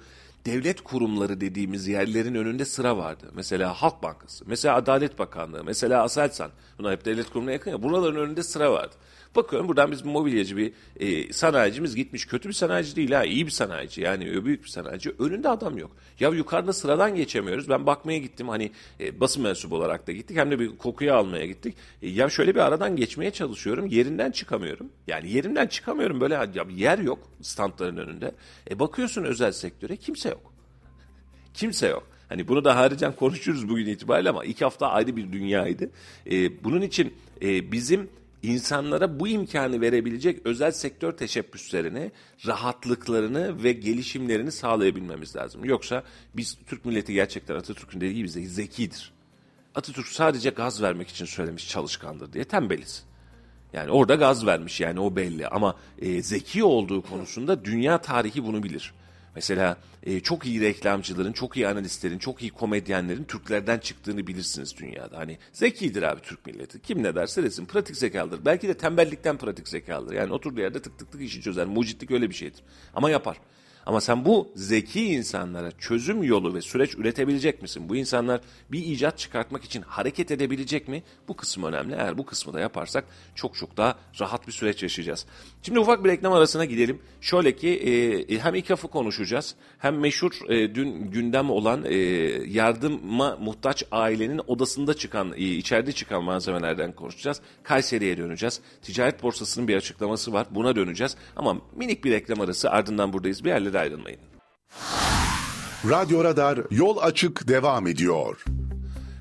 devlet kurumları dediğimiz yerlerin önünde sıra vardı. Mesela Halk Bankası, mesela Adalet Bakanlığı, mesela Aselsan. Bunlar hep devlet kurumuna yakın ya. Buraların önünde sıra vardı. Bakıyorum buradan biz bir mobilyacı bir e, sanayicimiz gitmiş. Kötü bir sanayici değil ha iyi bir sanayici yani büyük bir sanayici. Önünde adam yok. Ya yukarıda sıradan geçemiyoruz. Ben bakmaya gittim hani e, basın mensubu olarak da gittik. Hem de bir kokuyu almaya gittik. E, ya şöyle bir aradan geçmeye çalışıyorum. Yerinden çıkamıyorum. Yani yerimden çıkamıyorum böyle ya yer yok standların önünde. E, bakıyorsun özel sektöre kimse yok. Kimse yok. Hani bunu da haricen konuşuruz bugün itibariyle ama iki hafta ayrı bir dünyaydı. Ee, bunun için e, bizim insanlara bu imkanı verebilecek özel sektör teşebbüslerini, rahatlıklarını ve gelişimlerini sağlayabilmemiz lazım. Yoksa biz Türk milleti gerçekten Atatürk'ün dediği gibi zekidir. Atatürk sadece gaz vermek için söylemiş çalışkandır diye tembeliz. Yani orada gaz vermiş yani o belli ama e, zeki olduğu konusunda dünya tarihi bunu bilir. Mesela e, çok iyi reklamcıların, çok iyi analistlerin, çok iyi komedyenlerin Türklerden çıktığını bilirsiniz dünyada. Hani zekidir abi Türk milleti. Kim ne derse desin pratik zekalıdır. Belki de tembellikten pratik zekalıdır. Yani oturduğu yerde tık tık tık işi çözer. Mucitlik öyle bir şeydir. Ama yapar. Ama sen bu zeki insanlara çözüm yolu ve süreç üretebilecek misin? Bu insanlar bir icat çıkartmak için hareket edebilecek mi? Bu kısım önemli. Eğer bu kısmı da yaparsak çok çok daha rahat bir süreç yaşayacağız. Şimdi ufak bir reklam arasına gidelim. Şöyle ki e, hem İKAF'ı konuşacağız hem meşhur e, dün gündem olan e, yardıma muhtaç ailenin odasında çıkan, e, içeride çıkan malzemelerden konuşacağız. Kayseri'ye döneceğiz. Ticaret borsasının bir açıklaması var. Buna döneceğiz. Ama minik bir reklam arası ardından buradayız. Bir yerlere ayrılmayın. Radyo Radar yol açık devam ediyor.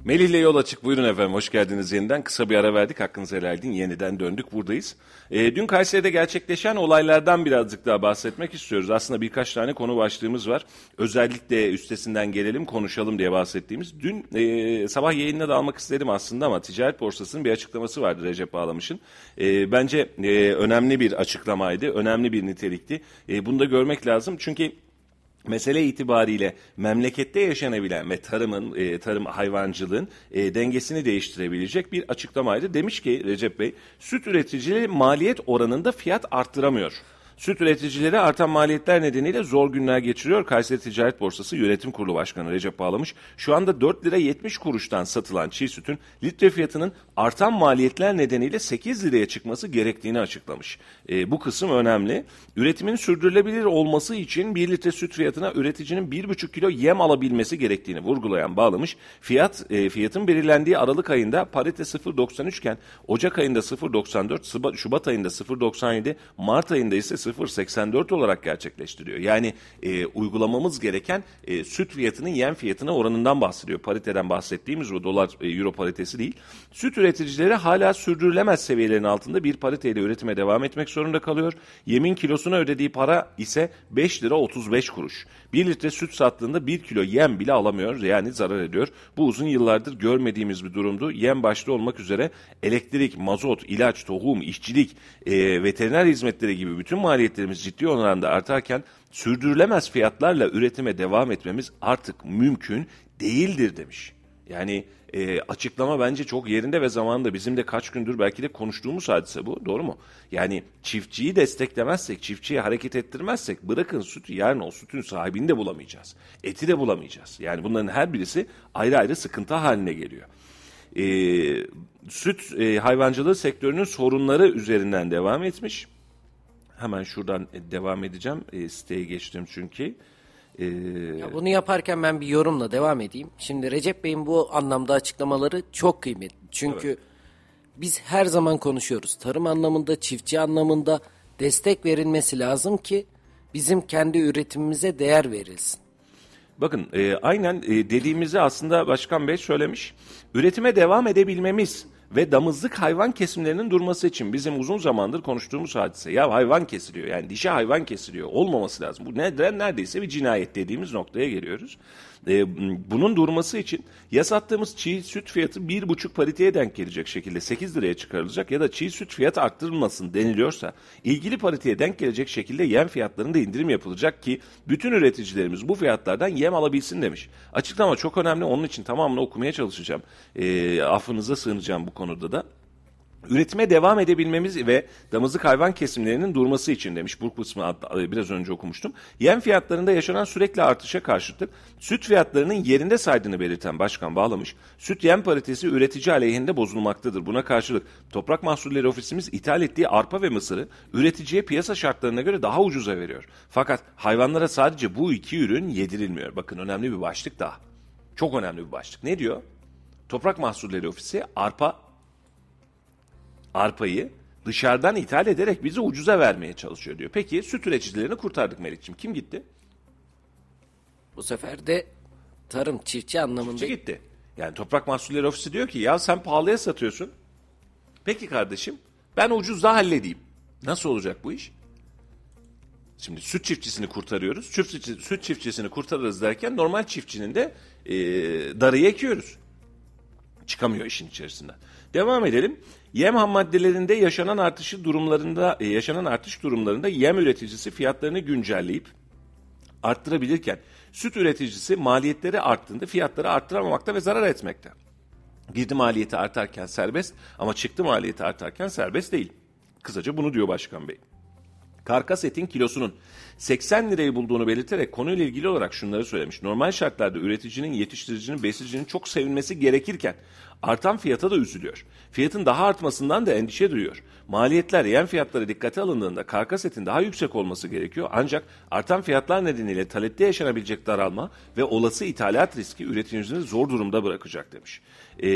Melih ile yol açık. Buyurun efendim. Hoş geldiniz yeniden. Kısa bir ara verdik. Hakkınızı helal edin. Yeniden döndük. Buradayız. E, dün Kayseri'de gerçekleşen olaylardan birazcık daha bahsetmek istiyoruz. Aslında birkaç tane konu başlığımız var. Özellikle üstesinden gelelim, konuşalım diye bahsettiğimiz. Dün e, sabah yayınına da almak istedim aslında ama Ticaret Borsası'nın bir açıklaması vardı Recep Bağlamış'ın. E, bence e, önemli bir açıklamaydı. Önemli bir nitelikti. E, bunu da görmek lazım. Çünkü mesele itibariyle memlekette yaşanabilen ve tarımın, e, tarım hayvancılığın e, dengesini değiştirebilecek bir açıklamaydı. Demiş ki Recep Bey, süt üreticileri maliyet oranında fiyat arttıramıyor. Süt üreticileri artan maliyetler nedeniyle zor günler geçiriyor. Kayseri Ticaret Borsası Yönetim Kurulu Başkanı Recep Bağlamış şu anda 4 lira 70 kuruştan satılan çiğ sütün litre fiyatının artan maliyetler nedeniyle 8 liraya çıkması gerektiğini açıklamış. E, bu kısım önemli. Üretimin sürdürülebilir olması için 1 litre süt fiyatına üreticinin 1,5 kilo yem alabilmesi gerektiğini vurgulayan Bağlamış, fiyat e, fiyatın belirlendiği Aralık ayında parite 0.93 iken Ocak ayında 0.94, Şubat ayında 0.97, Mart ayında ise 0.84 olarak gerçekleştiriyor. Yani e, uygulamamız gereken e, süt fiyatının yem fiyatına oranından bahsediyor. Pariteden bahsettiğimiz o dolar e, euro paritesi değil. Süt üreticileri hala sürdürülemez seviyelerin altında bir pariteyle üretime devam etmek zorunda kalıyor. Yemin kilosuna ödediği para ise 5 lira 35 kuruş. 1 litre süt sattığında 1 kilo yem bile alamıyor yani zarar ediyor. Bu uzun yıllardır görmediğimiz bir durumdu. Yem başta olmak üzere elektrik, mazot, ilaç, tohum, işçilik, e, veteriner hizmetleri gibi bütün maliyetlerimiz ciddi oranda artarken sürdürülemez fiyatlarla üretime devam etmemiz artık mümkün değildir demiş. Yani e, açıklama bence çok yerinde ve zamanında bizim de kaç gündür belki de konuştuğumuz hadise bu doğru mu? Yani çiftçiyi desteklemezsek, çiftçiyi hareket ettirmezsek bırakın sütü yarın o sütün sahibini de bulamayacağız. Eti de bulamayacağız. Yani bunların her birisi ayrı ayrı sıkıntı haline geliyor. E, süt e, hayvancılığı sektörünün sorunları üzerinden devam etmiş. Hemen şuradan devam edeceğim. E, siteye geçtim çünkü. E, Ya bunu yaparken ben bir yorumla devam edeyim. Şimdi Recep Bey'in bu anlamda açıklamaları çok kıymetli. Çünkü biz her zaman konuşuyoruz. Tarım anlamında, çiftçi anlamında destek verilmesi lazım ki bizim kendi üretimimize değer verilsin. Bakın e, aynen e, dediğimizi aslında Başkan Bey söylemiş. Üretime devam edebilmemiz ve damızlık hayvan kesimlerinin durması için bizim uzun zamandır konuştuğumuz hadise. Ya hayvan kesiliyor yani dişi hayvan kesiliyor olmaması lazım. Bu neden neredeyse bir cinayet dediğimiz noktaya geliyoruz. E, bunun durması için ya sattığımız çiğ süt fiyatı bir buçuk pariteye denk gelecek şekilde 8 liraya çıkarılacak ya da çiğ süt fiyatı arttırılmasın deniliyorsa ilgili pariteye denk gelecek şekilde yem fiyatlarında indirim yapılacak ki bütün üreticilerimiz bu fiyatlardan yem alabilsin demiş. Açıklama çok önemli onun için tamamını okumaya çalışacağım. E, affınıza sığınacağım bu konuda da. Üretime devam edebilmemiz ve damızlık hayvan kesimlerinin durması için demiş. Bu kısmı biraz önce okumuştum. Yem fiyatlarında yaşanan sürekli artışa karşıtır. Süt fiyatlarının yerinde saydığını belirten başkan bağlamış. Süt yem paritesi üretici aleyhinde bozulmaktadır. Buna karşılık Toprak Mahsulleri Ofisimiz ithal ettiği arpa ve mısırı üreticiye piyasa şartlarına göre daha ucuza veriyor. Fakat hayvanlara sadece bu iki ürün yedirilmiyor. Bakın önemli bir başlık daha. Çok önemli bir başlık. Ne diyor? Toprak Mahsulleri Ofisi arpa arpayı dışarıdan ithal ederek bizi ucuza vermeye çalışıyor diyor. Peki süt üreticilerini kurtardık Melik'ciğim. Kim gitti? Bu sefer de tarım çiftçi anlamında Çiftçi gitti. Yani Toprak Mahsulleri Ofisi diyor ki ya sen pahalıya satıyorsun. Peki kardeşim ben ucuzda halledeyim. Nasıl olacak bu iş? Şimdi süt çiftçisini kurtarıyoruz. Süt, süt çiftçisini kurtarırız derken normal çiftçinin de e, darıyı ekiyoruz. Çıkamıyor işin içerisinden. Devam edelim. Yem ham maddelerinde yaşanan artışı durumlarında e, yaşanan artış durumlarında yem üreticisi fiyatlarını güncelleyip arttırabilirken süt üreticisi maliyetleri arttığında fiyatları arttıramamakta ve zarar etmekte. Girdi maliyeti artarken serbest ama çıktı maliyeti artarken serbest değil. Kısaca bunu diyor Başkan Bey. Karkas etin kilosunun 80 lirayı bulduğunu belirterek konuyla ilgili olarak şunları söylemiş. Normal şartlarda üreticinin, yetiştiricinin, besicinin çok sevinmesi gerekirken artan fiyata da üzülüyor. Fiyatın daha artmasından da endişe duyuyor. Maliyetler yem fiyatları dikkate alındığında karkas etin daha yüksek olması gerekiyor. Ancak artan fiyatlar nedeniyle talepte yaşanabilecek daralma ve olası ithalat riski üreticimizi zor durumda bırakacak demiş. Ee,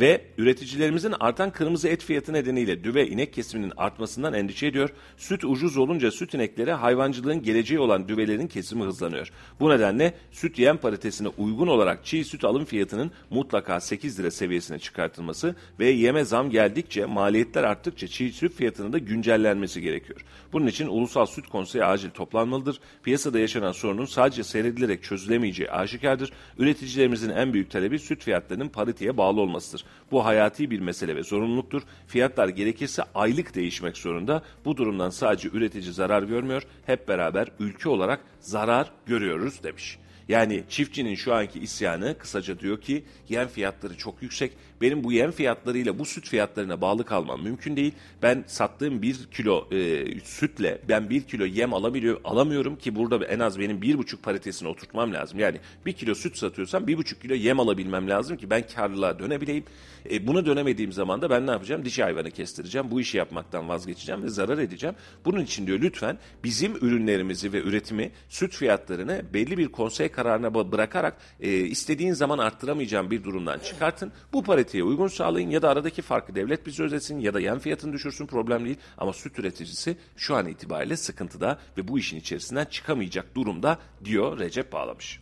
ve üreticilerimizin artan kırmızı et fiyatı nedeniyle düve inek kesiminin artmasından endişe ediyor. Süt ucuz olunca süt inekleri hayvancılığın geleceği olan düvelerin kesimi hızlanıyor. Bu nedenle süt yem paritesine uygun olarak çiğ süt alım fiyatının mutlaka 8 lira seviyesine çıkartılması ve yeme zam geldikçe maliyetler arttıkça çiğ süt fiyatının da güncellenmesi gerekiyor. Bunun için Ulusal Süt Konseyi acil toplanmalıdır. Piyasada yaşanan sorunun sadece seyredilerek çözülemeyeceği aşikardır. Üreticilerimizin en büyük talebi süt fiyatlarının pariteye bağlı olmasıdır. Bu hayati bir mesele ve zorunluluktur. Fiyatlar gerekirse aylık değişmek zorunda. Bu durumdan sadece üretici zarar görmüyor. Hep beraber ülke olarak zarar görüyoruz demiş. Yani çiftçinin şu anki isyanı kısaca diyor ki yem fiyatları çok yüksek. Benim bu yem fiyatlarıyla bu süt fiyatlarına bağlı kalmam mümkün değil. Ben sattığım bir kilo e, sütle ben bir kilo yem alabiliyor, alamıyorum ki burada en az benim bir buçuk paritesini oturtmam lazım. Yani bir kilo süt satıyorsam bir buçuk kilo yem alabilmem lazım ki ben karlılığa dönebileyim. E, buna dönemediğim zaman da ben ne yapacağım? Dişi hayvanı kestireceğim. Bu işi yapmaktan vazgeçeceğim ve zarar edeceğim. Bunun için diyor lütfen bizim ürünlerimizi ve üretimi süt fiyatlarını belli bir konsey kararına bırakarak e, istediğin zaman arttıramayacağım bir durumdan çıkartın. Bu pariteye uygun sağlayın ya da aradaki farkı devlet bize ödesin ya da yem fiyatını düşürsün problem değil. Ama süt üreticisi şu an itibariyle sıkıntıda ve bu işin içerisinden çıkamayacak durumda diyor Recep Bağlamış.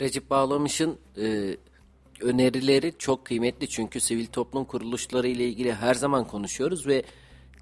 Recep Bağlamış'ın e, önerileri çok kıymetli çünkü sivil toplum kuruluşları ile ilgili her zaman konuşuyoruz ve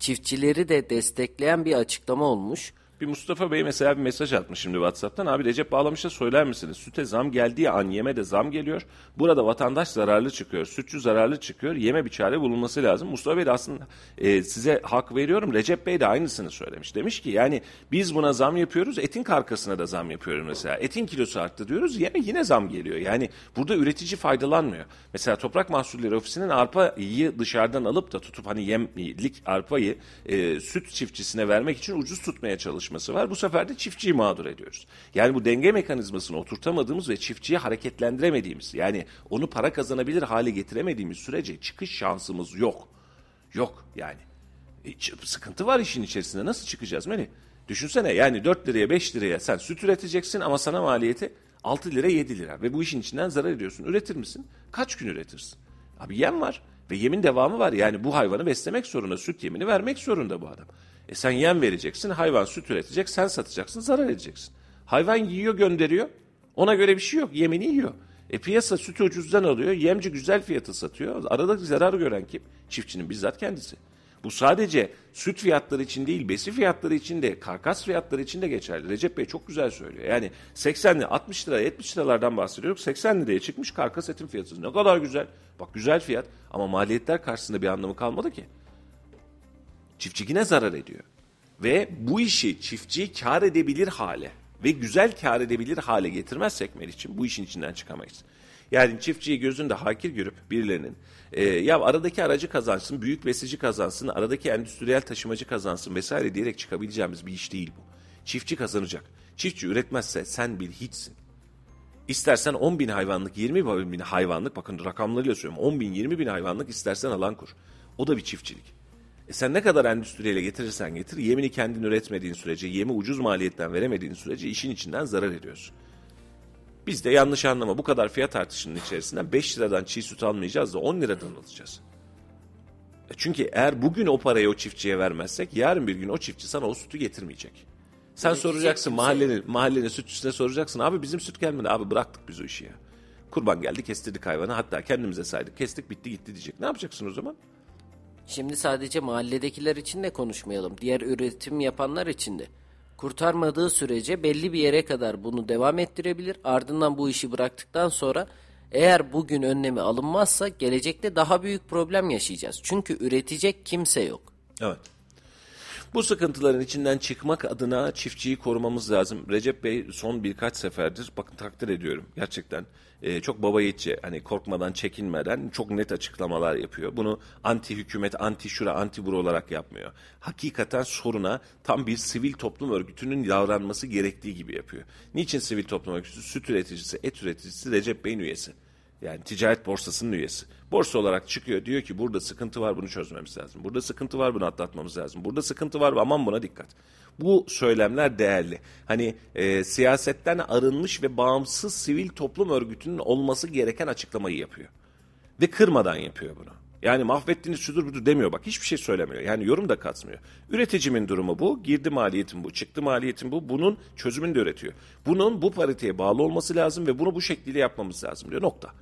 çiftçileri de destekleyen bir açıklama olmuş. Bir Mustafa Bey mesela bir mesaj atmış şimdi WhatsApp'tan. Abi Recep Bağlamış'a söyler misiniz? Süte zam geldiği an yeme de zam geliyor. Burada vatandaş zararlı çıkıyor. Sütçü zararlı çıkıyor. Yeme bir çare bulunması lazım. Mustafa Bey de aslında e, size hak veriyorum. Recep Bey de aynısını söylemiş. Demiş ki yani biz buna zam yapıyoruz. Etin karkasına da zam yapıyoruz mesela. Etin kilosu arttı diyoruz. Yeme yine zam geliyor. Yani burada üretici faydalanmıyor. Mesela Toprak Mahsulleri Ofisi'nin arpayı dışarıdan alıp da tutup hani yemlik arpayı e, süt çiftçisine vermek için ucuz tutmaya çalışmış çalışması var. Bu sefer de çiftçiyi mağdur ediyoruz. Yani bu denge mekanizmasını oturtamadığımız ve çiftçiyi hareketlendiremediğimiz yani onu para kazanabilir hale getiremediğimiz sürece çıkış şansımız yok. Yok yani. E, sıkıntı var işin içerisinde. Nasıl çıkacağız Melih? Düşünsene yani 4 liraya 5 liraya sen süt üreteceksin ama sana maliyeti 6 lira 7 lira ve bu işin içinden zarar ediyorsun. Üretir misin? Kaç gün üretirsin? Abi yem var ve yemin devamı var. Yani bu hayvanı beslemek zorunda, süt yemini vermek zorunda bu adam. E sen yem vereceksin, hayvan süt üretecek, sen satacaksın, zarar edeceksin. Hayvan yiyor gönderiyor, ona göre bir şey yok, yemini yiyor. E piyasa sütü ucuzdan alıyor, yemci güzel fiyatı satıyor. Aradaki zarar gören kim? Çiftçinin bizzat kendisi. Bu sadece süt fiyatları için değil, besi fiyatları için de, karkas fiyatları için de geçerli. Recep Bey çok güzel söylüyor. Yani 80 lira, 60 lira, 70 liralardan bahsediyoruz. 80 liraya çıkmış karkas etin fiyatı. Ne kadar güzel. Bak güzel fiyat ama maliyetler karşısında bir anlamı kalmadı ki. Çiftçi yine zarar ediyor. Ve bu işi çiftçi kar edebilir hale ve güzel kar edebilir hale getirmezsek için bu işin içinden çıkamayız. Yani çiftçiyi gözünde hakir görüp birilerinin e, ya aradaki aracı kazansın, büyük besici kazansın, aradaki endüstriyel taşımacı kazansın vesaire diyerek çıkabileceğimiz bir iş değil bu. Çiftçi kazanacak. Çiftçi üretmezse sen bir hiçsin. İstersen 10 bin hayvanlık, 20 bin hayvanlık, bakın rakamlarıyla söylüyorum 10 bin, 20 bin hayvanlık istersen alan kur. O da bir çiftçilik. E sen ne kadar endüstriyle getirirsen getir, yemini kendin üretmediğin sürece, yemi ucuz maliyetten veremediğin sürece işin içinden zarar ediyorsun. Biz de yanlış anlama bu kadar fiyat artışının içerisinden 5 liradan çiğ süt almayacağız da 10 liradan alacağız. E çünkü eğer bugün o parayı o çiftçiye vermezsek yarın bir gün o çiftçi sana o sütü getirmeyecek. Sen Gelecek soracaksın kimse... mahallenin, mahallenin sütçüsüne soracaksın. Abi bizim süt gelmedi. Abi bıraktık biz o işi ya. Kurban geldi kestirdik hayvanı hatta kendimize saydık kestik bitti gitti diyecek. Ne yapacaksın o zaman? Şimdi sadece mahalledekiler için de konuşmayalım. Diğer üretim yapanlar için de. Kurtarmadığı sürece belli bir yere kadar bunu devam ettirebilir. Ardından bu işi bıraktıktan sonra eğer bugün önlemi alınmazsa gelecekte daha büyük problem yaşayacağız. Çünkü üretecek kimse yok. Evet. Bu sıkıntıların içinden çıkmak adına çiftçiyi korumamız lazım. Recep Bey son birkaç seferdir bakın takdir ediyorum gerçekten e, çok baba yiğitçe hani korkmadan çekinmeden çok net açıklamalar yapıyor. Bunu anti hükümet, anti şura, anti buru olarak yapmıyor. Hakikaten soruna tam bir sivil toplum örgütünün davranması gerektiği gibi yapıyor. Niçin sivil toplum örgütü? Süt üreticisi, et üreticisi Recep Bey'in üyesi. Yani ticaret borsasının üyesi. Borsa olarak çıkıyor diyor ki burada sıkıntı var bunu çözmemiz lazım. Burada sıkıntı var bunu atlatmamız lazım. Burada sıkıntı var aman buna dikkat. Bu söylemler değerli. Hani e, siyasetten arınmış ve bağımsız sivil toplum örgütünün olması gereken açıklamayı yapıyor. Ve kırmadan yapıyor bunu. Yani mahvettiğiniz şudur budur demiyor bak hiçbir şey söylemiyor. Yani yorum da katmıyor. Üreticimin durumu bu, girdi maliyetim bu, çıktı maliyetim bu. Bunun çözümünü de üretiyor. Bunun bu pariteye bağlı olması lazım ve bunu bu şekilde yapmamız lazım diyor nokta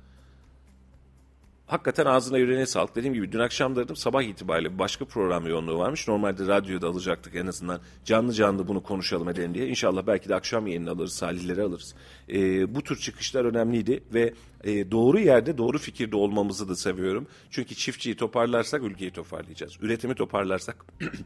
hakikaten ağzına yüreğine sağlık. Dediğim gibi dün akşam da sabah itibariyle başka program yoğunluğu varmış. Normalde radyoda alacaktık en azından canlı canlı bunu konuşalım edelim diye. İnşallah belki de akşam yayını alırız, salihleri alırız. E, bu tür çıkışlar önemliydi ve e, doğru yerde doğru fikirde olmamızı da seviyorum. Çünkü çiftçiyi toparlarsak ülkeyi toparlayacağız. Üretimi toparlarsak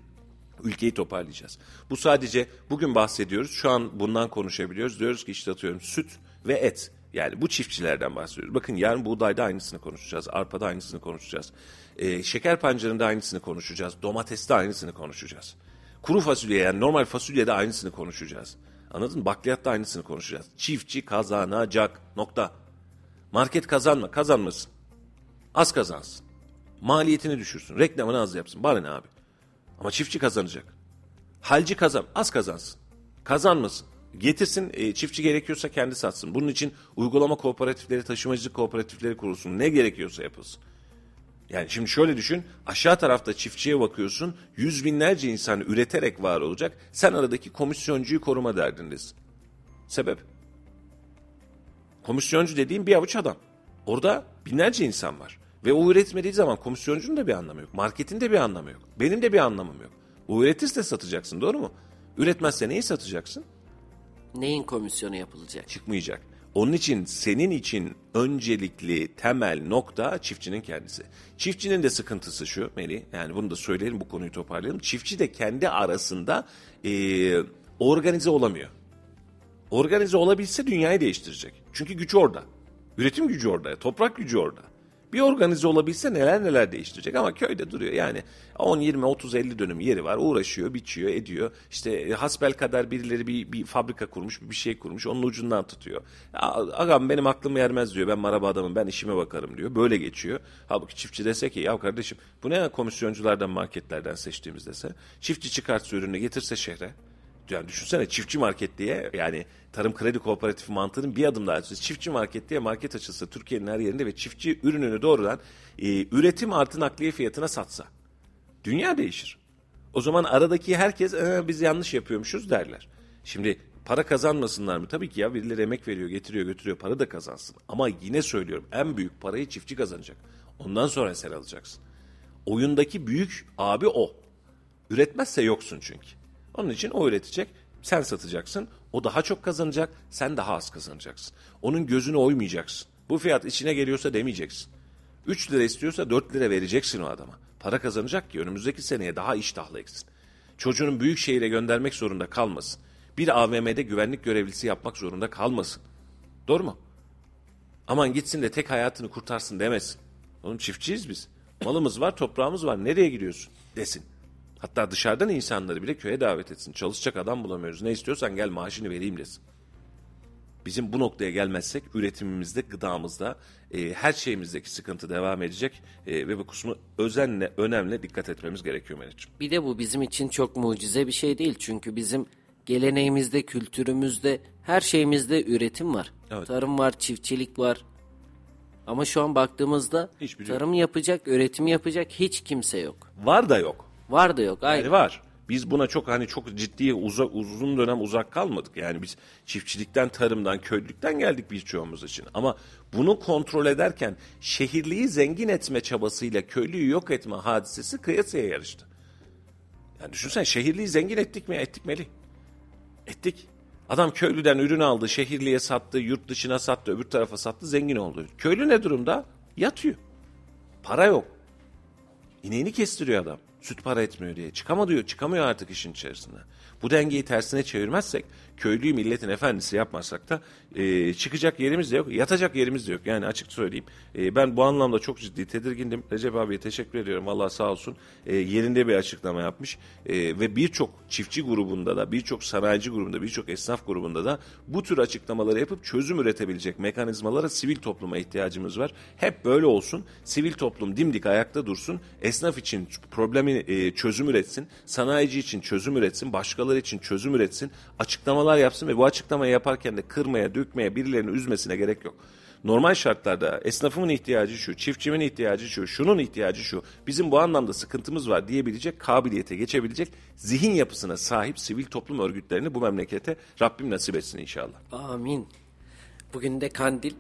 ülkeyi toparlayacağız. Bu sadece bugün bahsediyoruz. Şu an bundan konuşabiliyoruz. Diyoruz ki işte atıyorum süt ve et. Yani bu çiftçilerden bahsediyoruz. Bakın yarın buğdayda aynısını konuşacağız. Arpada aynısını konuşacağız. Ee, şeker pancarında aynısını konuşacağız. Domateste aynısını konuşacağız. Kuru fasulye yani normal fasulyede aynısını konuşacağız. Anladın mı? Bakliyatta aynısını konuşacağız. Çiftçi kazanacak. Nokta. Market kazanma. Kazanmasın. Az kazansın. Maliyetini düşürsün. Reklamını az yapsın. Bana ne abi? Ama çiftçi kazanacak. Halci kazan. Az kazansın. Kazanmasın. Getirsin e, çiftçi gerekiyorsa kendi satsın. Bunun için uygulama kooperatifleri, taşımacılık kooperatifleri kurulsun. Ne gerekiyorsa yapılsın. Yani şimdi şöyle düşün aşağı tarafta çiftçiye bakıyorsun yüz binlerce insan üreterek var olacak. Sen aradaki komisyoncuyu koruma derdindesin. Sebep? Komisyoncu dediğim bir avuç adam. Orada binlerce insan var. Ve o üretmediği zaman komisyoncunun da bir anlamı yok. Marketin de bir anlamı yok. Benim de bir anlamım yok. O üretirse satacaksın doğru mu? Üretmezse neyi satacaksın? Neyin komisyonu yapılacak? Çıkmayacak. Onun için senin için öncelikli temel nokta çiftçinin kendisi. Çiftçinin de sıkıntısı şu Melih, yani bunu da söyleyelim bu konuyu toparlayalım. Çiftçi de kendi arasında e, organize olamıyor. Organize olabilse dünyayı değiştirecek. Çünkü güç orada. Üretim gücü orada, toprak gücü orada. Bir organize olabilse neler neler değiştirecek ama köyde duruyor yani 10, 20, 30, 50 dönüm yeri var uğraşıyor, biçiyor, ediyor. İşte e, hasbel kadar birileri bir, bir fabrika kurmuş, bir şey kurmuş onun ucundan tutuyor. Agam benim aklım yermez diyor ben maraba adamım ben işime bakarım diyor. Böyle geçiyor. Halbuki çiftçi dese ki ya kardeşim bu ne komisyonculardan marketlerden seçtiğimiz dese. Çiftçi çıkartsa ürünü getirse şehre yani düşünsene çiftçi market diye yani tarım kredi kooperatifi mantığının bir adım daha ötesi. Çiftçi market diye market açılsa Türkiye'nin her yerinde ve çiftçi ürününü doğrudan e, üretim artı nakliye fiyatına satsa. Dünya değişir. O zaman aradaki herkes e, biz yanlış yapıyormuşuz derler. Şimdi para kazanmasınlar mı? Tabii ki ya birileri emek veriyor, getiriyor, götürüyor, para da kazansın. Ama yine söylüyorum en büyük parayı çiftçi kazanacak. Ondan sonra sen alacaksın. Oyundaki büyük abi o. Üretmezse yoksun çünkü. Onun için o üretecek, sen satacaksın. O daha çok kazanacak, sen daha az kazanacaksın. Onun gözünü oymayacaksın. Bu fiyat içine geliyorsa demeyeceksin. 3 lira istiyorsa 4 lira vereceksin o adama. Para kazanacak ki önümüzdeki seneye daha iştahlı eksin. Çocuğunun büyük şehire göndermek zorunda kalmasın. Bir AVM'de güvenlik görevlisi yapmak zorunda kalmasın. Doğru mu? Aman gitsin de tek hayatını kurtarsın demesin. Oğlum çiftçiyiz biz. Malımız var, toprağımız var. Nereye gidiyorsun? Desin. Hatta dışarıdan insanları bile köye davet etsin. Çalışacak adam bulamıyoruz. Ne istiyorsan gel maaşını vereyim desin. Bizim bu noktaya gelmezsek üretimimizde, gıdamızda, e, her şeyimizdeki sıkıntı devam edecek e, ve bu kısmı özenle, önemli dikkat etmemiz gerekiyor Melih'ciğim. Bir de bu bizim için çok mucize bir şey değil. Çünkü bizim geleneğimizde, kültürümüzde, her şeyimizde üretim var. Evet. Tarım var, çiftçilik var. Ama şu an baktığımızda Hiçbiri tarım yapacak, üretim yapacak hiç kimse yok. Var da yok. Var da yok. Aynı. Yani var. Biz buna çok hani çok ciddi uzak, uzun dönem uzak kalmadık. Yani biz çiftçilikten, tarımdan, köylülükten geldik birçoğumuz için. Ama bunu kontrol ederken şehirliyi zengin etme çabasıyla köylüyü yok etme hadisesi kıyasaya yarıştı. Yani düşünsene şehirliyi zengin ettik mi? Ettik Melih. Ettik. Adam köylüden ürün aldı, şehirliye sattı, yurt dışına sattı, öbür tarafa sattı, zengin oldu. Köylü ne durumda? Yatıyor. Para yok. İneğini kestiriyor adam. Süt para etmiyor diye. Çıkamıyor, çıkamıyor artık işin içerisinde. Bu dengeyi tersine çevirmezsek, köylüyü milletin efendisi yapmazsak da e, çıkacak yerimiz de yok, yatacak yerimiz de yok. Yani açık söyleyeyim. E, ben bu anlamda çok ciddi tedirgindim. Recep abiye teşekkür ediyorum. Vallahi sağ olsun. E, yerinde bir açıklama yapmış. E, ve birçok çiftçi grubunda da, birçok sanayici grubunda, birçok esnaf grubunda da bu tür açıklamaları yapıp çözüm üretebilecek mekanizmalara sivil topluma ihtiyacımız var. Hep böyle olsun. Sivil toplum dimdik ayakta dursun. Esnaf için problemi e, çözüm üretsin. Sanayici için çözüm üretsin. Başkaları için çözüm üretsin. Açıklamalar yapsın ve bu açıklamayı yaparken de kırmaya, dökmeye, birilerini üzmesine gerek yok. Normal şartlarda esnafımın ihtiyacı şu, çiftçimin ihtiyacı şu, şunun ihtiyacı şu, bizim bu anlamda sıkıntımız var diyebilecek kabiliyete geçebilecek zihin yapısına sahip sivil toplum örgütlerini bu memlekete Rabbim nasip etsin inşallah. Amin. Bugün de kandil.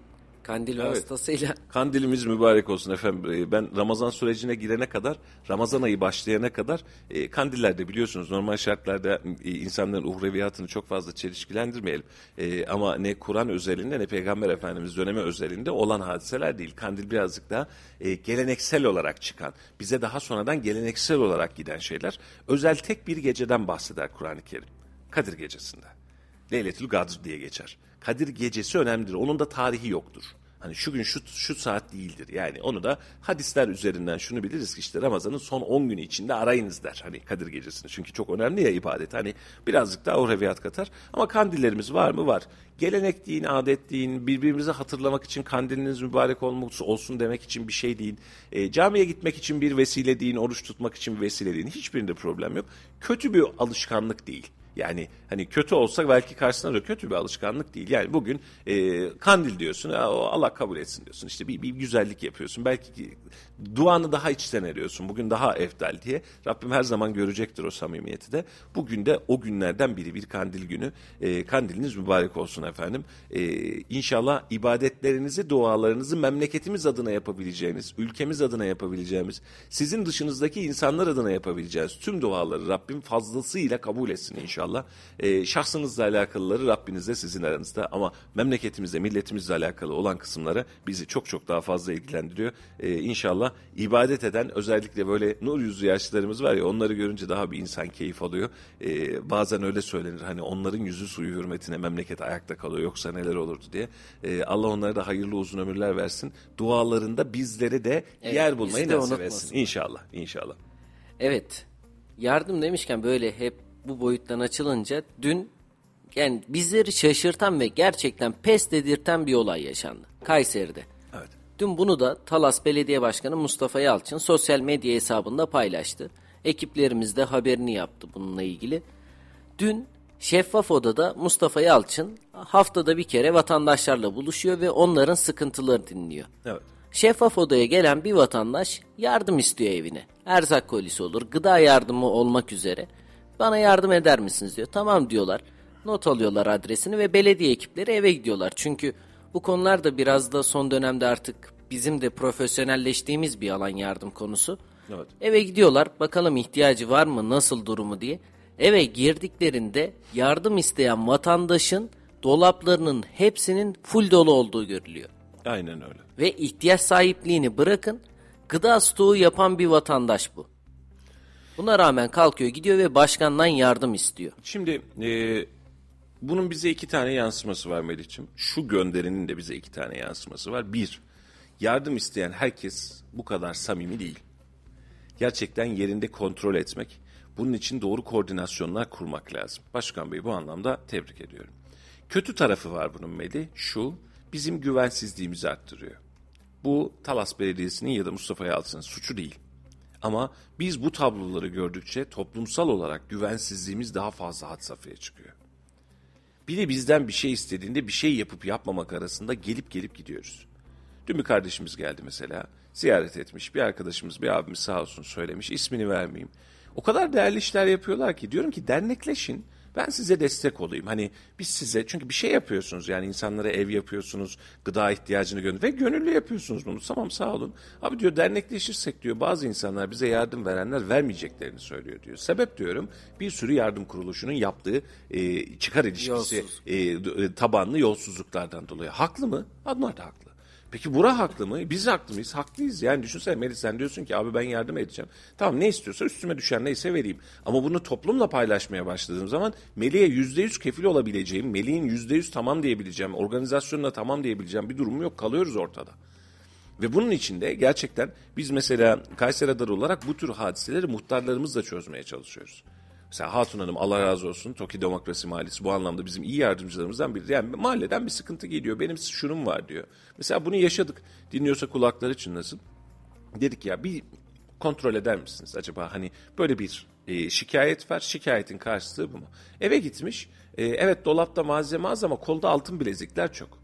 Kandil Evet. vasıtasıyla Kandilimiz mübarek olsun efendim. Ee, Ben Ramazan sürecine girene kadar, Ramazan ayı başlayana kadar e, kandillerde biliyorsunuz normal şartlarda e, insanların uhreviyatını çok fazla çelişkilendirmeyelim. E, ama ne Kur'an özelinde ne Peygamber Efendimiz dönemi özelinde olan hadiseler değil. Kandil birazcık daha e, geleneksel olarak çıkan, bize daha sonradan geleneksel olarak giden şeyler. Özel tek bir geceden bahseder Kur'an-ı Kerim. Kadir gecesinde. Leyletül Kadr diye geçer. Kadir gecesi önemlidir. Onun da tarihi yoktur. Hani şu gün şu, şu saat değildir. Yani onu da hadisler üzerinden şunu biliriz ki işte Ramazan'ın son 10 günü içinde arayınız der. Hani Kadir gecesini. Çünkü çok önemli ya ibadet. Hani birazcık daha uhreviyat katar. Ama kandillerimiz var mı? Var. Gelenek deyin, adet deyin, birbirimizi hatırlamak için kandiliniz mübarek olsun demek için bir şey deyin. E, camiye gitmek için bir vesile deyin, oruç tutmak için bir vesile deyin. Hiçbirinde problem yok. Kötü bir alışkanlık değil. Yani hani kötü olsa belki karşısına da kötü bir alışkanlık değil. Yani bugün e, kandil diyorsun, "Aa, o Allah kabul etsin diyorsun. İşte bir, bir güzellik yapıyorsun. Belki ki duanı daha içten eriyorsun. Bugün daha eftal diye. Rabbim her zaman görecektir o samimiyeti de. Bugün de o günlerden biri bir kandil günü. E, kandiliniz mübarek olsun efendim. E, inşallah ibadetlerinizi, dualarınızı memleketimiz adına yapabileceğiniz, ülkemiz adına yapabileceğimiz, sizin dışınızdaki insanlar adına yapabileceğiniz tüm duaları Rabbim fazlasıyla kabul etsin inşallah. E, şahsınızla alakalıları Rabbinizle sizin aranızda ama memleketimizle, milletimizle alakalı olan kısımları bizi çok çok daha fazla ilgilendiriyor. E, inşallah ibadet eden özellikle böyle nur yüzlü yaşlılarımız var ya onları görünce daha bir insan keyif alıyor. E, bazen öyle söylenir hani onların yüzü suyu hürmetine memleket ayakta kalıyor yoksa neler olurdu diye. E, Allah onlara da hayırlı uzun ömürler versin. Dualarında bizlere de Evet, yer bulmayı de nasip etsin. İnşallah, inşallah. Evet. Yardım demişken böyle hep bu boyuttan açılınca dün yani bizleri şaşırtan ve gerçekten pes dedirten bir olay yaşandı. Kayseri'de. Evet. Dün bunu da Talas Belediye Başkanı Mustafa Yalçın sosyal medya hesabında paylaştı. Ekiplerimiz de haberini yaptı bununla ilgili. Dün Şeffaf Oda'da Mustafa Yalçın haftada bir kere vatandaşlarla buluşuyor ve onların sıkıntılarını dinliyor. Evet. Şeffaf odaya gelen bir vatandaş yardım istiyor evine. Erzak kolisi olur, gıda yardımı olmak üzere. Bana yardım eder misiniz diyor. Tamam diyorlar. Not alıyorlar adresini ve belediye ekipleri eve gidiyorlar. Çünkü bu konular da biraz da son dönemde artık bizim de profesyonelleştiğimiz bir alan yardım konusu. Evet. Eve gidiyorlar bakalım ihtiyacı var mı nasıl durumu diye. Eve girdiklerinde yardım isteyen vatandaşın dolaplarının hepsinin full dolu olduğu görülüyor Aynen öyle. ve ihtiyaç sahipliğini bırakın gıda stoğu yapan bir vatandaş bu. Buna rağmen kalkıyor gidiyor ve başkandan yardım istiyor. Şimdi e, bunun bize iki tane yansıması var Melih'ciğim. Şu gönderinin de bize iki tane yansıması var. Bir, yardım isteyen herkes bu kadar samimi değil. Gerçekten yerinde kontrol etmek, bunun için doğru koordinasyonlar kurmak lazım. Başkan Bey bu anlamda tebrik ediyorum. Kötü tarafı var bunun Melih, şu, bizim güvensizliğimizi arttırıyor. Bu Talas Belediyesi'nin ya da Mustafa Yalçın'ın suçu değil. Ama biz bu tabloları gördükçe toplumsal olarak güvensizliğimiz daha fazla had safhaya çıkıyor. Biri bizden bir şey istediğinde bir şey yapıp yapmamak arasında gelip gelip gidiyoruz. Dün bir kardeşimiz geldi mesela. Ziyaret etmiş. Bir arkadaşımız, bir abimiz sağ olsun söylemiş. ismini vermeyeyim. O kadar değerli işler yapıyorlar ki diyorum ki dernekleşin. Ben size destek olayım. Hani biz size çünkü bir şey yapıyorsunuz yani insanlara ev yapıyorsunuz, gıda ihtiyacını gönder ve gönüllü yapıyorsunuz bunu. Tamam sağ olun. Abi diyor dernekleşirsek diyor bazı insanlar bize yardım verenler vermeyeceklerini söylüyor diyor. Sebep diyorum bir sürü yardım kuruluşunun yaptığı e, çıkar ilişkisi Yolsuz. e, e, tabanlı yolsuzluklardan dolayı. Haklı mı? Onlar da haklı. Peki bura haklı mı? Biz haklı mıyız? Haklıyız. Yani düşünsene Melis sen diyorsun ki abi ben yardım edeceğim. Tamam ne istiyorsa üstüme düşen neyse vereyim. Ama bunu toplumla paylaşmaya başladığım zaman Melih'e yüzde yüz kefil olabileceğim, Melih'in yüzde yüz tamam diyebileceğim, organizasyonuna tamam diyebileceğim bir durum yok. Kalıyoruz ortada. Ve bunun içinde gerçekten biz mesela Kayseri Adarı olarak bu tür hadiseleri muhtarlarımızla çözmeye çalışıyoruz. Mesela Hatun Hanım Allah razı olsun Toki Demokrasi Mahallesi bu anlamda bizim iyi yardımcılarımızdan biri. Yani mahalleden bir sıkıntı geliyor benim şunum var diyor. Mesela bunu yaşadık dinliyorsa kulakları çınlasın. Dedik ya bir kontrol eder misiniz acaba hani böyle bir e, şikayet var şikayetin karşılığı bu mu? Eve gitmiş e, evet dolapta malzeme az ama kolda altın bilezikler çok.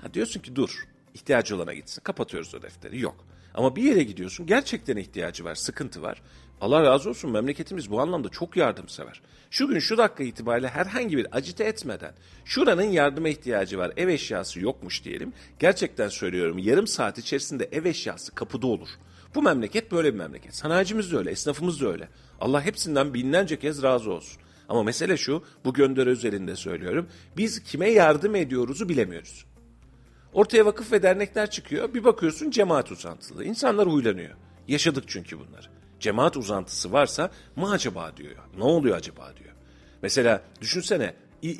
Ha, diyorsun ki dur ihtiyacı olana gitsin kapatıyoruz o defteri yok. Ama bir yere gidiyorsun gerçekten ihtiyacı var sıkıntı var. Allah razı olsun memleketimiz bu anlamda çok yardımsever. Şu gün şu dakika itibariyle herhangi bir acite etmeden şuranın yardıma ihtiyacı var ev eşyası yokmuş diyelim. Gerçekten söylüyorum yarım saat içerisinde ev eşyası kapıda olur. Bu memleket böyle bir memleket. Sanayicimiz de öyle, esnafımız da öyle. Allah hepsinden binlerce kez razı olsun. Ama mesele şu, bu gönderi üzerinde söylüyorum. Biz kime yardım ediyoruzu bilemiyoruz. Ortaya vakıf ve dernekler çıkıyor. Bir bakıyorsun cemaat uzantılı. İnsanlar huylanıyor. Yaşadık çünkü bunları. Cemaat uzantısı varsa mı acaba diyor. Ne oluyor acaba diyor. Mesela düşünsene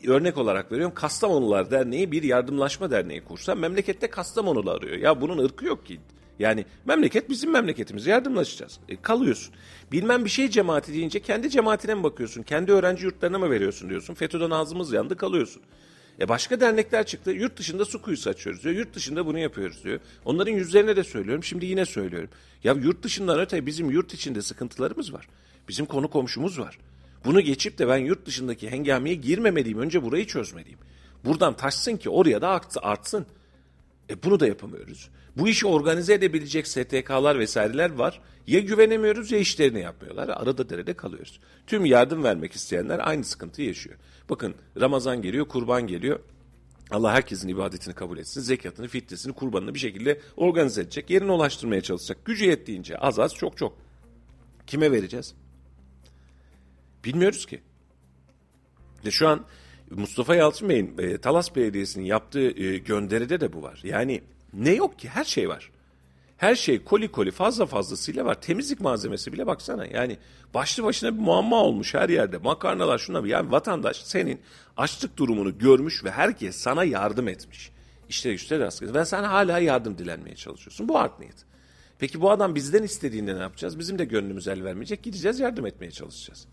örnek olarak veriyorum Kastamonular Derneği bir yardımlaşma derneği kursa memlekette Kastamonulu arıyor. Ya bunun ırkı yok ki. Yani memleket bizim memleketimiz yardımlaşacağız. E, kalıyorsun. Bilmem bir şey cemaati deyince kendi cemaatine mi bakıyorsun? Kendi öğrenci yurtlarına mı veriyorsun diyorsun. FETÖ'den ağzımız yandı kalıyorsun. E başka dernekler çıktı. Yurt dışında su kuyusu açıyoruz diyor. Yurt dışında bunu yapıyoruz diyor. Onların yüzlerine de söylüyorum. Şimdi yine söylüyorum. Ya yurt dışından öte bizim yurt içinde sıkıntılarımız var. Bizim konu komşumuz var. Bunu geçip de ben yurt dışındaki hengameye girmemeliyim. Önce burayı çözmeliyim. Buradan taşsın ki oraya da artsın. E bunu da yapamıyoruz. Bu işi organize edebilecek STK'lar vesaireler var. Ya güvenemiyoruz ya işlerini yapmıyorlar. Arada derede kalıyoruz. Tüm yardım vermek isteyenler aynı sıkıntıyı yaşıyor. Bakın Ramazan geliyor, kurban geliyor. Allah herkesin ibadetini kabul etsin. Zekatını, fitresini, kurbanını bir şekilde organize edecek. Yerine ulaştırmaya çalışacak. Gücü yettiğince az az çok çok. Kime vereceğiz? Bilmiyoruz ki. Ve şu an Mustafa Yalçın Bey'in e, Talas Belediyesi'nin yaptığı e, gönderide de bu var. Yani ne yok ki her şey var. Her şey koli koli fazla fazlasıyla var. Temizlik malzemesi bile baksana. Yani başlı başına bir muamma olmuş her yerde. Makarnalar şuna bir. Yani vatandaş senin açlık durumunu görmüş ve herkes sana yardım etmiş. İşte işte rastgele. Ve sen hala yardım dilenmeye çalışıyorsun. Bu art niyet. Peki bu adam bizden istediğinde ne yapacağız? Bizim de gönlümüz el vermeyecek. Gideceğiz yardım etmeye çalışacağız.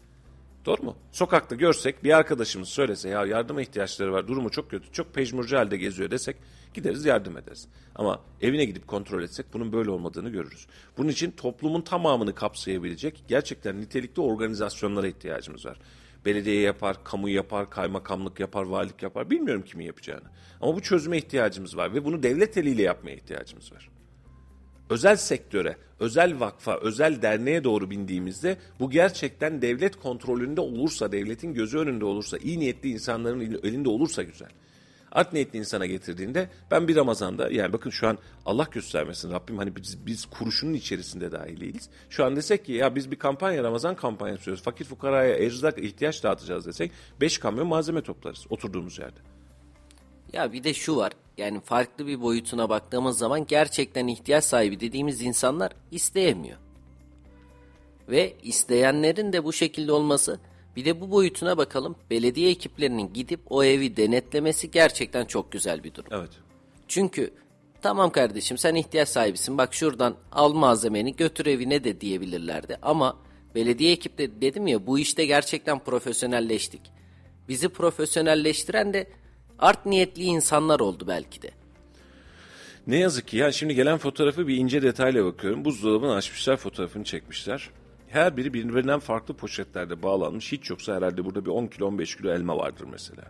Doğru mu? Sokakta görsek bir arkadaşımız söylese ya yardıma ihtiyaçları var durumu çok kötü çok pejmurcu halde geziyor desek gideriz yardım ederiz. Ama evine gidip kontrol etsek bunun böyle olmadığını görürüz. Bunun için toplumun tamamını kapsayabilecek gerçekten nitelikli organizasyonlara ihtiyacımız var. Belediye yapar, kamu yapar, kaymakamlık yapar, valilik yapar bilmiyorum kimin yapacağını. Ama bu çözüme ihtiyacımız var ve bunu devlet eliyle yapmaya ihtiyacımız var özel sektöre, özel vakfa, özel derneğe doğru bindiğimizde bu gerçekten devlet kontrolünde olursa, devletin gözü önünde olursa, iyi niyetli insanların elinde olursa güzel. Art niyetli insana getirdiğinde ben bir Ramazan'da yani bakın şu an Allah göstermesin Rabbim hani biz, biz kuruşunun içerisinde dahil değiliz. Şu an desek ki ya biz bir kampanya Ramazan kampanyası yapıyoruz. Fakir fukaraya erzak ihtiyaç dağıtacağız desek 5 kamyon malzeme toplarız oturduğumuz yerde. Ya bir de şu var. Yani farklı bir boyutuna baktığımız zaman gerçekten ihtiyaç sahibi dediğimiz insanlar isteyemiyor. Ve isteyenlerin de bu şekilde olması bir de bu boyutuna bakalım. Belediye ekiplerinin gidip o evi denetlemesi gerçekten çok güzel bir durum. Evet. Çünkü tamam kardeşim sen ihtiyaç sahibisin bak şuradan al malzemeni götür evine de diyebilirlerdi. Ama belediye ekipleri dedim ya bu işte gerçekten profesyonelleştik. Bizi profesyonelleştiren de art niyetli insanlar oldu belki de. Ne yazık ki ya şimdi gelen fotoğrafı bir ince detayla bakıyorum. Buzdolabını açmışlar fotoğrafını çekmişler. Her biri birbirinden farklı poşetlerde bağlanmış. Hiç yoksa herhalde burada bir 10 kilo 15 kilo elma vardır mesela.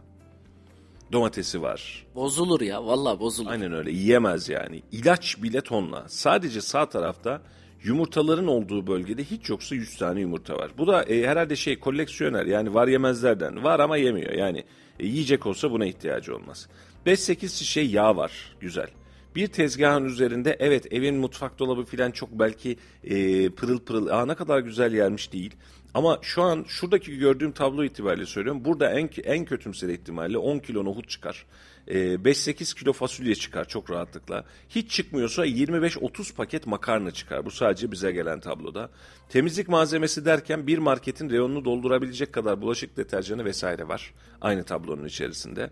Domatesi var. Bozulur ya vallahi bozulur. Aynen öyle yiyemez yani. İlaç bile tonla. Sadece sağ tarafta yumurtaların olduğu bölgede hiç yoksa 100 tane yumurta var. Bu da e, herhalde şey koleksiyoner yani var yemezlerden. Var ama yemiyor yani. E, yiyecek olsa buna ihtiyacı olmaz. 5-8 şişe yağ var. Güzel. Bir tezgahın üzerinde evet evin mutfak dolabı filan çok belki e, pırıl pırıl aa ne kadar güzel yermiş değil. Ama şu an şuradaki gördüğüm tablo itibariyle söylüyorum. Burada en en kötümser ihtimalle 10 kilo nohut çıkar. E, 5-8 kilo fasulye çıkar çok rahatlıkla. Hiç çıkmıyorsa 25-30 paket makarna çıkar. Bu sadece bize gelen tabloda. Temizlik malzemesi derken bir marketin reyonunu doldurabilecek kadar bulaşık deterjanı vesaire var. Aynı tablonun içerisinde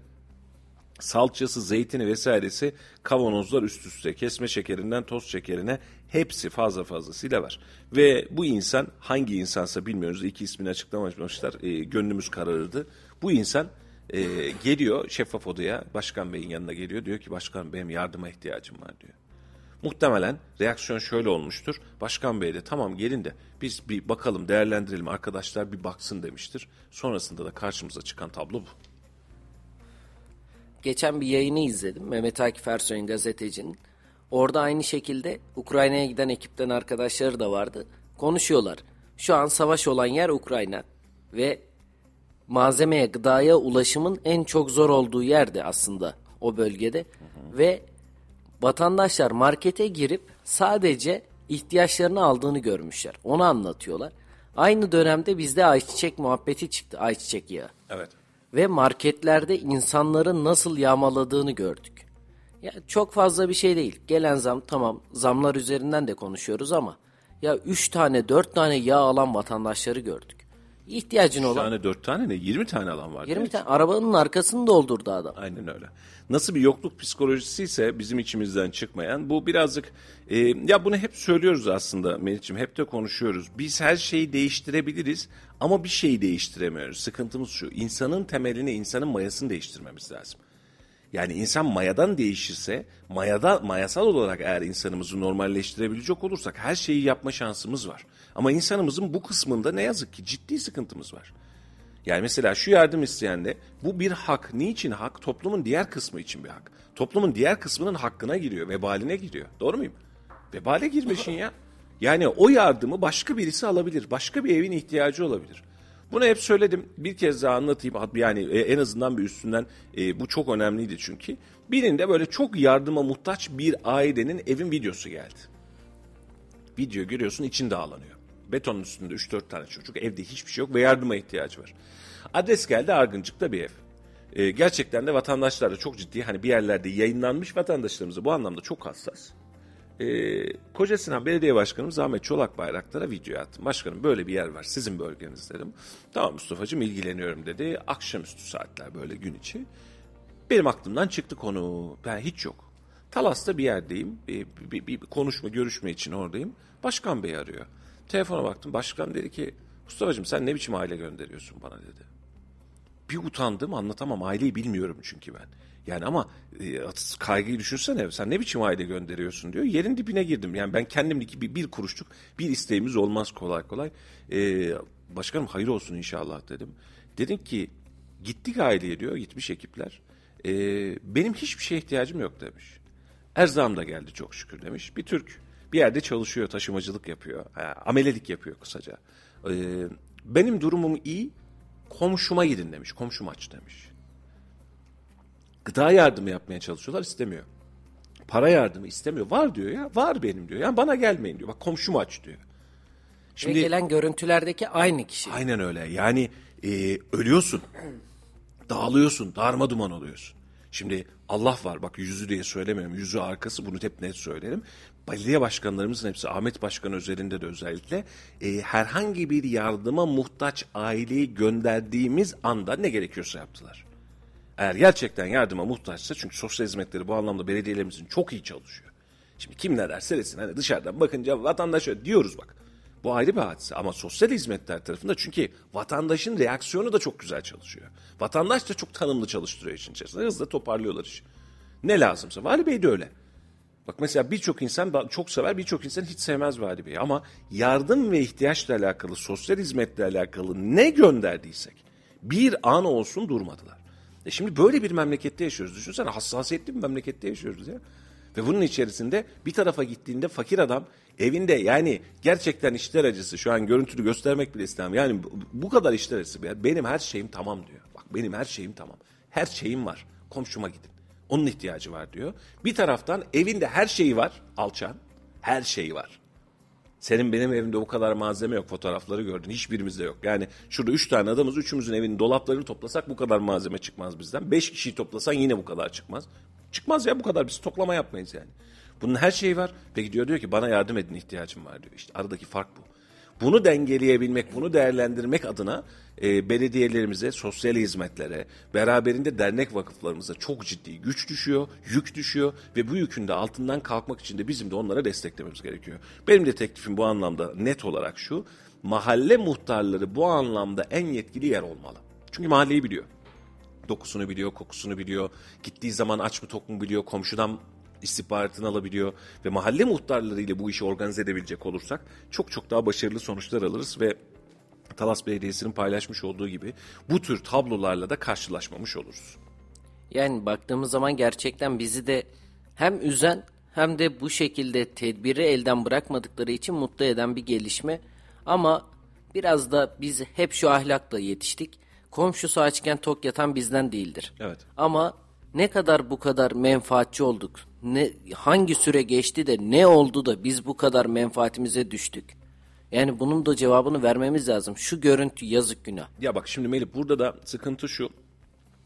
salçası, zeytini vesairesi kavanozlar üst üste. Kesme şekerinden toz şekerine hepsi fazla fazlasıyla var. Ve bu insan hangi insansa bilmiyoruz. iki ismini açıklamamışlar. E, gönlümüz kararırdı. Bu insan e, geliyor şeffaf odaya başkan beyin yanına geliyor. Diyor ki başkan benim yardıma ihtiyacım var diyor. Muhtemelen reaksiyon şöyle olmuştur. Başkan Bey de tamam gelin de biz bir bakalım değerlendirelim arkadaşlar bir baksın demiştir. Sonrasında da karşımıza çıkan tablo bu. Geçen bir yayını izledim. Mehmet Akif Ersoy'un gazetecinin. Orada aynı şekilde Ukrayna'ya giden ekipten arkadaşları da vardı. Konuşuyorlar. Şu an savaş olan yer Ukrayna. Ve malzemeye, gıdaya ulaşımın en çok zor olduğu yerde aslında o bölgede. Ve vatandaşlar markete girip sadece ihtiyaçlarını aldığını görmüşler. Onu anlatıyorlar. Aynı dönemde bizde ayçiçek muhabbeti çıktı. Ayçiçek yağı. Evet. Ve marketlerde insanların nasıl yağmaladığını gördük. Ya çok fazla bir şey değil. Gelen zam tamam zamlar üzerinden de konuşuyoruz ama ya 3 tane 4 tane yağ alan vatandaşları gördük. İhtiyacın olan tane dört tane ne 20 tane alan var. 20 değil mi? tane arabanın arkasını doldurdu adam. Aynen öyle. Nasıl bir yokluk psikolojisi ise bizim içimizden çıkmayan bu birazcık e, ya bunu hep söylüyoruz aslında Melih'ciğim hep de konuşuyoruz. Biz her şeyi değiştirebiliriz ama bir şeyi değiştiremiyoruz. Sıkıntımız şu insanın temelini insanın mayasını değiştirmemiz lazım. Yani insan mayadan değişirse, mayada mayasal olarak eğer insanımızı normalleştirebilecek olursak her şeyi yapma şansımız var. Ama insanımızın bu kısmında ne yazık ki ciddi sıkıntımız var. Yani mesela şu yardım isteyende bu bir hak. Niçin hak? Toplumun diğer kısmı için bir hak. Toplumun diğer kısmının hakkına giriyor, vebaline giriyor. Doğru muyum? Vebale girmişin ya. Yani o yardımı başka birisi alabilir. Başka bir evin ihtiyacı olabilir. Bunu hep söyledim. Bir kez daha anlatayım. Yani e, en azından bir üstünden e, bu çok önemliydi çünkü. Birinde böyle çok yardıma muhtaç bir ailenin evin videosu geldi. Video görüyorsun için dağlanıyor. Betonun üstünde 3-4 tane çocuk evde hiçbir şey yok ve yardıma ihtiyacı var. Adres geldi Argıncık'ta bir ev. E, gerçekten de vatandaşlar da çok ciddi hani bir yerlerde yayınlanmış vatandaşlarımız da bu anlamda çok hassas. Ee, Koca Belediye Başkanımız Ahmet Çolak Bayraktar'a video attım. Başkanım böyle bir yer var sizin bölgeniz dedim. Tamam Mustafa'cığım ilgileniyorum dedi. Akşamüstü saatler böyle gün içi. Benim aklımdan çıktı konu. Ben hiç yok. Talas'ta bir yerdeyim. Bir, bir, bir konuşma, görüşme için oradayım. Başkan Bey arıyor. Telefona baktım. Başkan dedi ki Mustafa'cığım sen ne biçim aile gönderiyorsun bana dedi. Bir utandım anlatamam. Aileyi bilmiyorum çünkü ben. Yani ama e, kaygıyı düşünsene sen ne biçim aile gönderiyorsun diyor. Yerin dibine girdim. Yani ben kendimdeki bir, bir kuruşluk bir isteğimiz olmaz kolay kolay. E, başkanım hayır olsun inşallah dedim. Dedim ki gittik aileye diyor gitmiş ekipler. E, benim hiçbir şeye ihtiyacım yok demiş. Erzağım da geldi çok şükür demiş. Bir Türk bir yerde çalışıyor taşımacılık yapıyor. Ha, amelelik yapıyor kısaca. E, benim durumum iyi komşuma gidin demiş. Komşum aç demiş. Gıda yardımı yapmaya çalışıyorlar istemiyor. Para yardımı istemiyor. Var diyor ya. Var benim diyor. Yani bana gelmeyin diyor. Bak komşum aç diyor. Ve gelen görüntülerdeki aynı kişi. Aynen öyle. Yani e, ölüyorsun. Dağılıyorsun. Darma duman oluyorsun. Şimdi Allah var bak yüzü diye söylemiyorum. Yüzü arkası bunu hep net söylerim. Belediye başkanlarımızın hepsi Ahmet Başkan özelinde de özellikle e, herhangi bir yardıma muhtaç aileyi gönderdiğimiz anda ne gerekiyorsa yaptılar. Eğer gerçekten yardıma muhtaçsa çünkü sosyal hizmetleri bu anlamda belediyelerimizin çok iyi çalışıyor. Şimdi kim ne derse desin hani dışarıdan bakınca vatandaş diyoruz bak. Bu ayrı bir hadise ama sosyal hizmetler tarafında çünkü vatandaşın reaksiyonu da çok güzel çalışıyor. Vatandaş da çok tanımlı çalıştırıyor için içerisinde. Hızlı toparlıyorlar işi. Ne lazımsa. Vali Bey de öyle. Bak mesela birçok insan çok sever, birçok insan hiç sevmez Vali Bey'i. Ama yardım ve ihtiyaçla alakalı, sosyal hizmetle alakalı ne gönderdiysek bir an olsun durmadılar. E şimdi böyle bir memlekette yaşıyoruz. Düşünsene hassasiyetli bir memlekette yaşıyoruz ya. Ve bunun içerisinde bir tarafa gittiğinde fakir adam evinde yani gerçekten işler acısı şu an görüntülü göstermek bile istemem. Yani bu, kadar işler acısı. Benim her şeyim tamam diyor. Bak benim her şeyim tamam. Her şeyim var. Komşuma gidin. Onun ihtiyacı var diyor. Bir taraftan evinde her şeyi var alçan. Her şeyi var. Senin benim evimde bu kadar malzeme yok. Fotoğrafları gördün. Hiçbirimizde yok. Yani şurada üç tane adamız. Üçümüzün evinin dolaplarını toplasak bu kadar malzeme çıkmaz bizden. Beş kişiyi toplasan yine bu kadar çıkmaz. Çıkmaz ya bu kadar. Biz toplama yapmayız yani. Bunun her şeyi var. Peki diyor diyor ki bana yardım edin ihtiyacım var diyor. İşte aradaki fark bu. Bunu dengeleyebilmek, bunu değerlendirmek adına e, belediyelerimize, sosyal hizmetlere, beraberinde dernek vakıflarımıza çok ciddi güç düşüyor, yük düşüyor ve bu yükün de altından kalkmak için de bizim de onlara desteklememiz gerekiyor. Benim de teklifim bu anlamda net olarak şu, mahalle muhtarları bu anlamda en yetkili yer olmalı. Çünkü mahalleyi biliyor. Dokusunu biliyor, kokusunu biliyor, gittiği zaman aç mı tok mu biliyor, komşudan istihbaratını alabiliyor ve mahalle muhtarlarıyla bu işi organize edebilecek olursak çok çok daha başarılı sonuçlar alırız ve Talas Belediyesi'nin paylaşmış olduğu gibi bu tür tablolarla da karşılaşmamış oluruz. Yani baktığımız zaman gerçekten bizi de hem üzen hem de bu şekilde tedbiri elden bırakmadıkları için mutlu eden bir gelişme. Ama biraz da biz hep şu ahlakla yetiştik. Komşusu açken tok yatan bizden değildir. Evet. Ama ne kadar bu kadar menfaatçi olduk? Ne hangi süre geçti de ne oldu da biz bu kadar menfaatimize düştük? Yani bunun da cevabını vermemiz lazım. Şu görüntü yazık günah. Ya bak şimdi Melih burada da sıkıntı şu.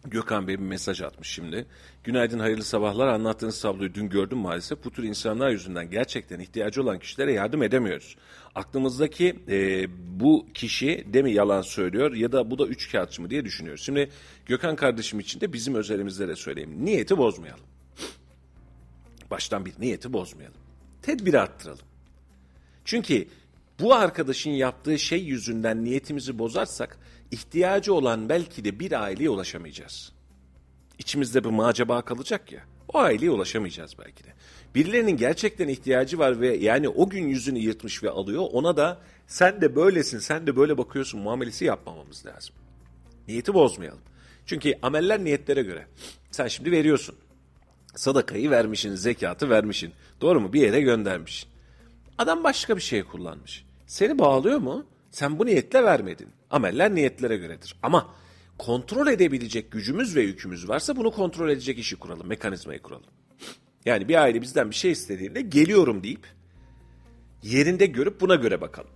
Gökhan Bey bir mesaj atmış şimdi. Günaydın hayırlı sabahlar anlattığınız tabloyu dün gördüm maalesef. Bu tür insanlar yüzünden gerçekten ihtiyacı olan kişilere yardım edemiyoruz. Aklımızdaki e, bu kişi de mi yalan söylüyor ya da bu da üç kağıtçı mı diye düşünüyoruz. Şimdi Gökhan kardeşim için de bizim özelimizde de söyleyeyim. Niyeti bozmayalım. Baştan bir niyeti bozmayalım. Tedbiri arttıralım. Çünkü bu arkadaşın yaptığı şey yüzünden niyetimizi bozarsak ihtiyacı olan belki de bir aileye ulaşamayacağız. İçimizde bir macaba kalacak ya. O aileye ulaşamayacağız belki de. Birilerinin gerçekten ihtiyacı var ve yani o gün yüzünü yırtmış ve alıyor. Ona da sen de böylesin, sen de böyle bakıyorsun muamelesi yapmamamız lazım. Niyeti bozmayalım. Çünkü ameller niyetlere göre. Sen şimdi veriyorsun. Sadakayı vermişsin, zekatı vermişsin. Doğru mu? Bir yere göndermişsin. Adam başka bir şey kullanmış. Seni bağlıyor mu? Sen bu niyetle vermedin. Ameller niyetlere göredir. Ama kontrol edebilecek gücümüz ve yükümüz varsa bunu kontrol edecek işi kuralım, mekanizmayı kuralım. Yani bir aile bizden bir şey istediğinde geliyorum deyip yerinde görüp buna göre bakalım.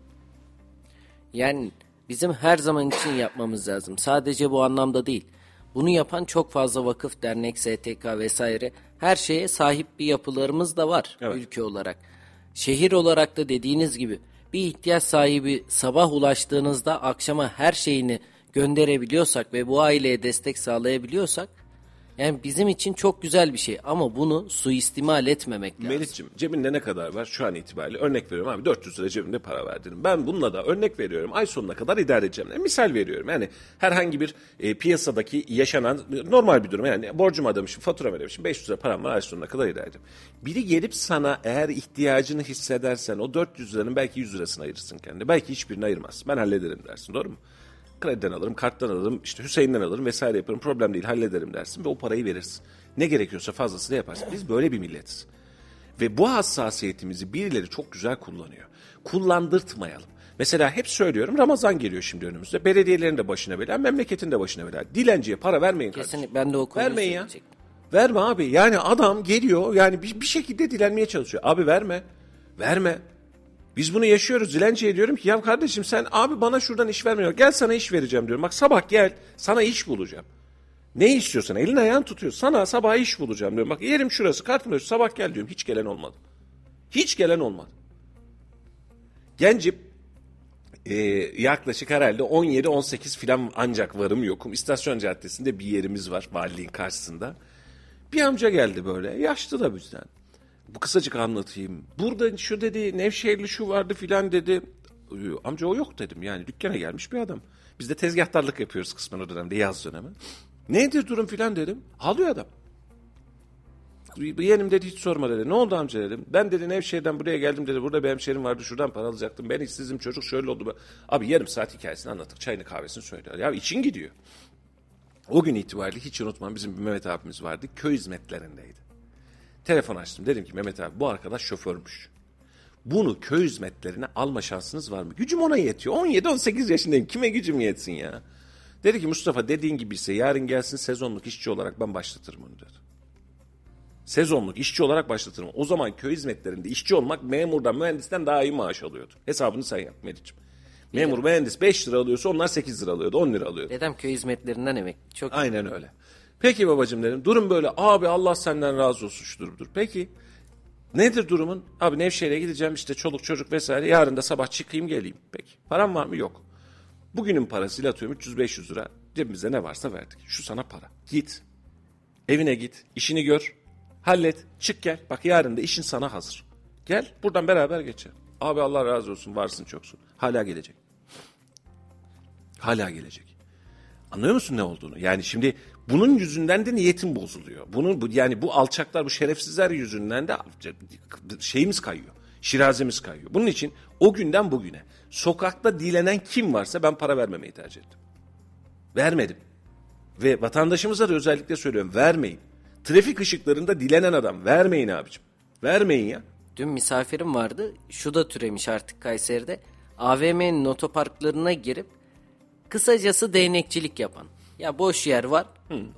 Yani bizim her zaman için yapmamız lazım. Sadece bu anlamda değil. Bunu yapan çok fazla vakıf, dernek, STK vesaire her şeye sahip bir yapılarımız da var Evet. ülke olarak. Şehir olarak da dediğiniz gibi bir ihtiyaç sahibi sabah ulaştığınızda akşama her şeyini gönderebiliyorsak ve bu aileye destek sağlayabiliyorsak yani bizim için çok güzel bir şey ama bunu suistimal etmemek lazım. Melih'ciğim cebinde ne kadar var şu an itibariyle örnek veriyorum abi 400 lira cebimde para verdim. Ben bununla da örnek veriyorum ay sonuna kadar idare edeceğim. E, misal veriyorum yani herhangi bir e, piyasadaki yaşanan normal bir durum yani borcumu ödemişim faturamı ödemişim 500 lira param var ay sonuna kadar idare edeceğim. Biri gelip sana eğer ihtiyacını hissedersen o 400 liranın belki 100 lirasını ayırırsın kendine belki hiçbirini ayırmazsın ben hallederim dersin doğru mu? Krediden alırım, karttan alırım, işte Hüseyin'den alırım vesaire yaparım. Problem değil, hallederim dersin ve o parayı verirsin. Ne gerekiyorsa fazlasını yaparsın. Biz böyle bir milletiz. Ve bu hassasiyetimizi birileri çok güzel kullanıyor. Kullandırtmayalım. Mesela hep söylüyorum Ramazan geliyor şimdi önümüzde. Belediyelerin de başına bela, memleketin de başına bela. Dilenciye para vermeyin kardeşim. Kesinlikle ben de o konuyu Vermeyin ya. Verme abi. Yani adam geliyor yani bir, bir şekilde dilenmeye çalışıyor. Abi verme. Verme. Biz bunu yaşıyoruz. Dilenciye diyorum ki ya kardeşim sen abi bana şuradan iş vermiyor. Gel sana iş vereceğim diyorum. Bak sabah gel sana iş bulacağım. Ne istiyorsan elin ayağın tutuyor. Sana sabah iş bulacağım diyorum. Bak yerim şurası kartım öyle sabah gel diyorum. Hiç gelen olmadı. Hiç gelen olmadı. Gencim e, yaklaşık herhalde 17-18 filan ancak varım yokum. İstasyon Caddesi'nde bir yerimiz var valiliğin karşısında. Bir amca geldi böyle yaşlı da bizden. Bu kısacık anlatayım. Burada şu dedi Nevşehirli şu vardı filan dedi. Ee, Amca o yok dedim yani dükkana gelmiş bir adam. Biz de tezgahtarlık yapıyoruz kısmen o dönemde yaz dönemi. Nedir durum filan dedim. Ağlıyor adam. Yeğenim dedi hiç sorma dedi. Ne oldu amca dedim. Ben dedi Nevşehir'den buraya geldim dedi. Burada bir hemşerim vardı şuradan para alacaktım. Ben işsizim çocuk şöyle oldu. Abi yarım saat hikayesini anlattık. Çayını kahvesini söylüyor. Ya için gidiyor. O gün itibariyle hiç unutmam bizim bir Mehmet abimiz vardı. Köy hizmetlerindeydi. Telefon açtım. Dedim ki Mehmet abi bu arkadaş şoförmüş. Bunu köy hizmetlerine alma şansınız var mı? Gücüm ona yetiyor. 17-18 yaşındayım. Kime gücüm yetsin ya? Dedi ki Mustafa dediğin gibi ise yarın gelsin sezonluk işçi olarak ben başlatırım onu dedi. Sezonluk işçi olarak başlatırım. O zaman köy hizmetlerinde işçi olmak memurdan, mühendisten daha iyi maaş alıyordu. Hesabını sen yap Meriç'im. Memur, mühendis 5 lira alıyorsa onlar 8 lira alıyordu, 10 lira alıyordu. Dedem köy hizmetlerinden emek. Çok Aynen öyle. Peki babacığım dedim. Durum böyle. Abi Allah senden razı olsun şu durumdur. Peki nedir durumun? Abi Nevşehir'e gideceğim işte çoluk çocuk vesaire. Yarın da sabah çıkayım geleyim. Peki. Param var mı? Yok. Bugünün parasıyla atıyorum 300-500 lira. Cebimizde ne varsa verdik. Şu sana para. Git. Evine git. işini gör. Hallet. Çık gel. Bak yarın da işin sana hazır. Gel buradan beraber geçelim. Abi Allah razı olsun varsın çoksun. Hala gelecek. Hala gelecek. Anlıyor musun ne olduğunu? Yani şimdi bunun yüzünden de niyetim bozuluyor. Bunun bu yani bu alçaklar, bu şerefsizler yüzünden de şeyimiz kayıyor. Şirazemiz kayıyor. Bunun için o günden bugüne sokakta dilenen kim varsa ben para vermemeyi tercih ettim. Vermedim. Ve vatandaşımıza da özellikle söylüyorum vermeyin. Trafik ışıklarında dilenen adam vermeyin abicim. Vermeyin ya. Dün misafirim vardı. Şu da türemiş artık Kayseri'de. AVM'nin otoparklarına girip kısacası değnekçilik yapan. Ya boş yer var.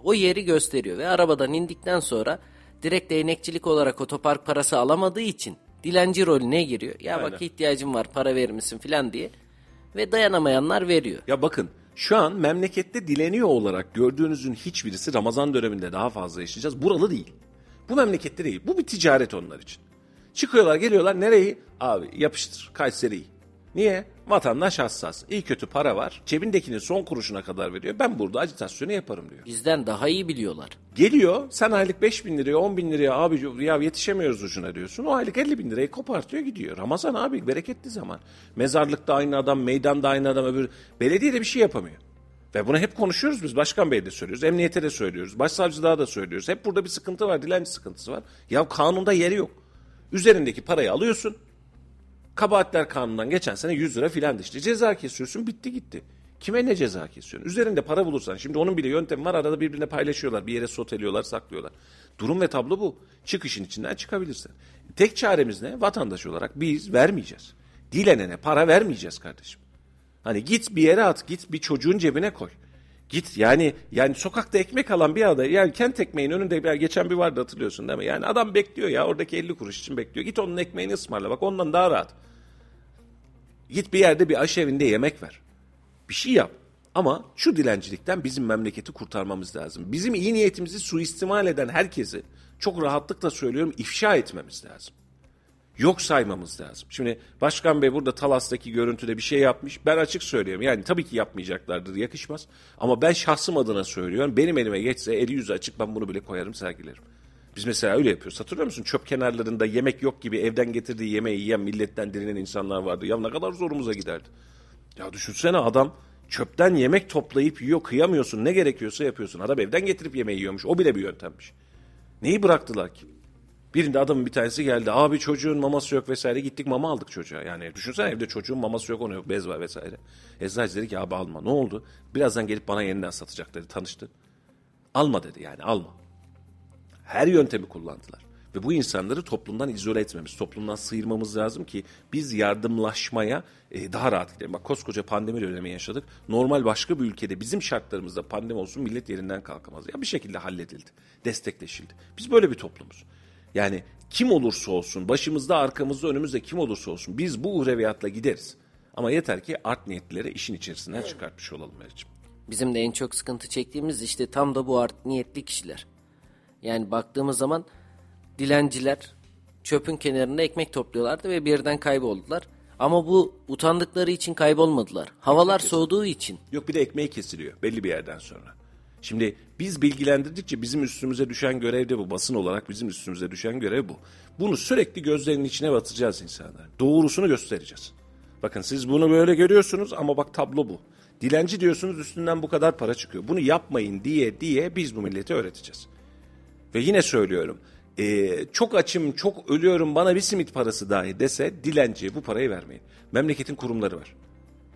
O yeri gösteriyor ve arabadan indikten sonra direkt değnekçilik olarak otopark parası alamadığı için dilenci rolüne giriyor. Ya bak ihtiyacım var para verir misin filan diye. Ve dayanamayanlar veriyor. Ya bakın şu an memlekette dileniyor olarak gördüğünüzün hiçbirisi Ramazan döneminde daha fazla yaşayacağız. Buralı değil. Bu memlekette değil. Bu bir ticaret onlar için. Çıkıyorlar geliyorlar nereyi? Abi yapıştır Kayseri'yi. Niye? Vatandaş hassas. İyi kötü para var. Cebindekinin son kuruşuna kadar veriyor. Ben burada acitasyonu yaparım diyor. Bizden daha iyi biliyorlar. Geliyor sen aylık 5 bin liraya 10 bin liraya abi ya yetişemiyoruz ucuna diyorsun. O aylık 50 bin lirayı kopartıyor gidiyor. Ramazan abi bereketli zaman. Mezarlıkta aynı adam, meydanda aynı adam öbür. Belediye de bir şey yapamıyor. Ve bunu hep konuşuyoruz biz. Başkan Bey de söylüyoruz. Emniyete de söylüyoruz. Başsavcılığa da söylüyoruz. Hep burada bir sıkıntı var. Dilenci sıkıntısı var. Ya kanunda yeri yok. Üzerindeki parayı alıyorsun. Kabahatler kanunundan geçen sene 100 lira filan işte. Ceza kesiyorsun bitti gitti. Kime ne ceza kesiyorsun? Üzerinde para bulursan. Şimdi onun bile yöntemi var. Arada birbirine paylaşıyorlar. Bir yere soteliyorlar, saklıyorlar. Durum ve tablo bu. Çık işin içinden çıkabilirsin. Tek çaremiz ne? Vatandaş olarak biz vermeyeceğiz. Dilenene para vermeyeceğiz kardeşim. Hani git bir yere at, git bir çocuğun cebine koy. Git yani yani sokakta ekmek alan bir adam yani kent ekmeğin önünde bir geçen bir vardı hatırlıyorsun değil mi? Yani adam bekliyor ya oradaki 50 kuruş için bekliyor. Git onun ekmeğini ısmarla bak ondan daha rahat. Git bir yerde bir aşevinde yemek ver. Bir şey yap. Ama şu dilencilikten bizim memleketi kurtarmamız lazım. Bizim iyi niyetimizi suistimal eden herkesi çok rahatlıkla söylüyorum ifşa etmemiz lazım. Yok saymamız lazım. Şimdi Başkan Bey burada Talas'taki görüntüde bir şey yapmış. Ben açık söylüyorum. Yani tabii ki yapmayacaklardır, yakışmaz. Ama ben şahsım adına söylüyorum. Benim elime geçse eli yüzü açık ben bunu bile koyarım, sergilerim. Biz mesela öyle yapıyoruz. Hatırlıyor musun? Çöp kenarlarında yemek yok gibi evden getirdiği yemeği yiyen milletten direnen insanlar vardı. Ya ne kadar zorumuza giderdi. Ya düşünsene adam çöpten yemek toplayıp yiyor kıyamıyorsun ne gerekiyorsa yapıyorsun. Adam evden getirip yemeği yiyormuş. O bile bir yöntemmiş. Neyi bıraktılar ki? Birinde adamın bir tanesi geldi. Abi çocuğun maması yok vesaire. Gittik mama aldık çocuğa. Yani düşünsene evde çocuğun maması yok onu yok. Bez var vesaire. Eczacı dedi ki abi alma. Ne oldu? Birazdan gelip bana yeniden satacak dedi. Tanıştı. Alma dedi yani alma. Her yöntemi kullandılar. Ve bu insanları toplumdan izole etmemiz, toplumdan sıyırmamız lazım ki biz yardımlaşmaya e, daha rahat gidelim. Bak koskoca pandemi dönemi yaşadık. Normal başka bir ülkede bizim şartlarımızda pandemi olsun millet yerinden kalkamaz. Ya bir şekilde halledildi, destekleşildi. Biz böyle bir toplumuz. Yani kim olursa olsun, başımızda, arkamızda, önümüzde kim olursa olsun biz bu uhreviyatla gideriz. Ama yeter ki art niyetlileri işin içerisinden çıkartmış olalım Meriç'im. Bizim de en çok sıkıntı çektiğimiz işte tam da bu art niyetli kişiler. Yani baktığımız zaman dilenciler çöpün kenarında ekmek topluyorlardı ve birden kayboldular. Ama bu utandıkları için kaybolmadılar. Havalar soğuduğu için. Yok bir de ekmeği kesiliyor belli bir yerden sonra. Şimdi biz bilgilendirdikçe bizim üstümüze düşen görev de bu. Basın olarak bizim üstümüze düşen görev bu. Bunu sürekli gözlerinin içine batacağız insanlar. Doğrusunu göstereceğiz. Bakın siz bunu böyle görüyorsunuz ama bak tablo bu. Dilenci diyorsunuz üstünden bu kadar para çıkıyor. Bunu yapmayın diye diye biz bu millete öğreteceğiz. Ve yine söylüyorum. e, çok açım, çok ölüyorum bana bir simit parası dahi dese dilenciye bu parayı vermeyin. Memleketin kurumları var.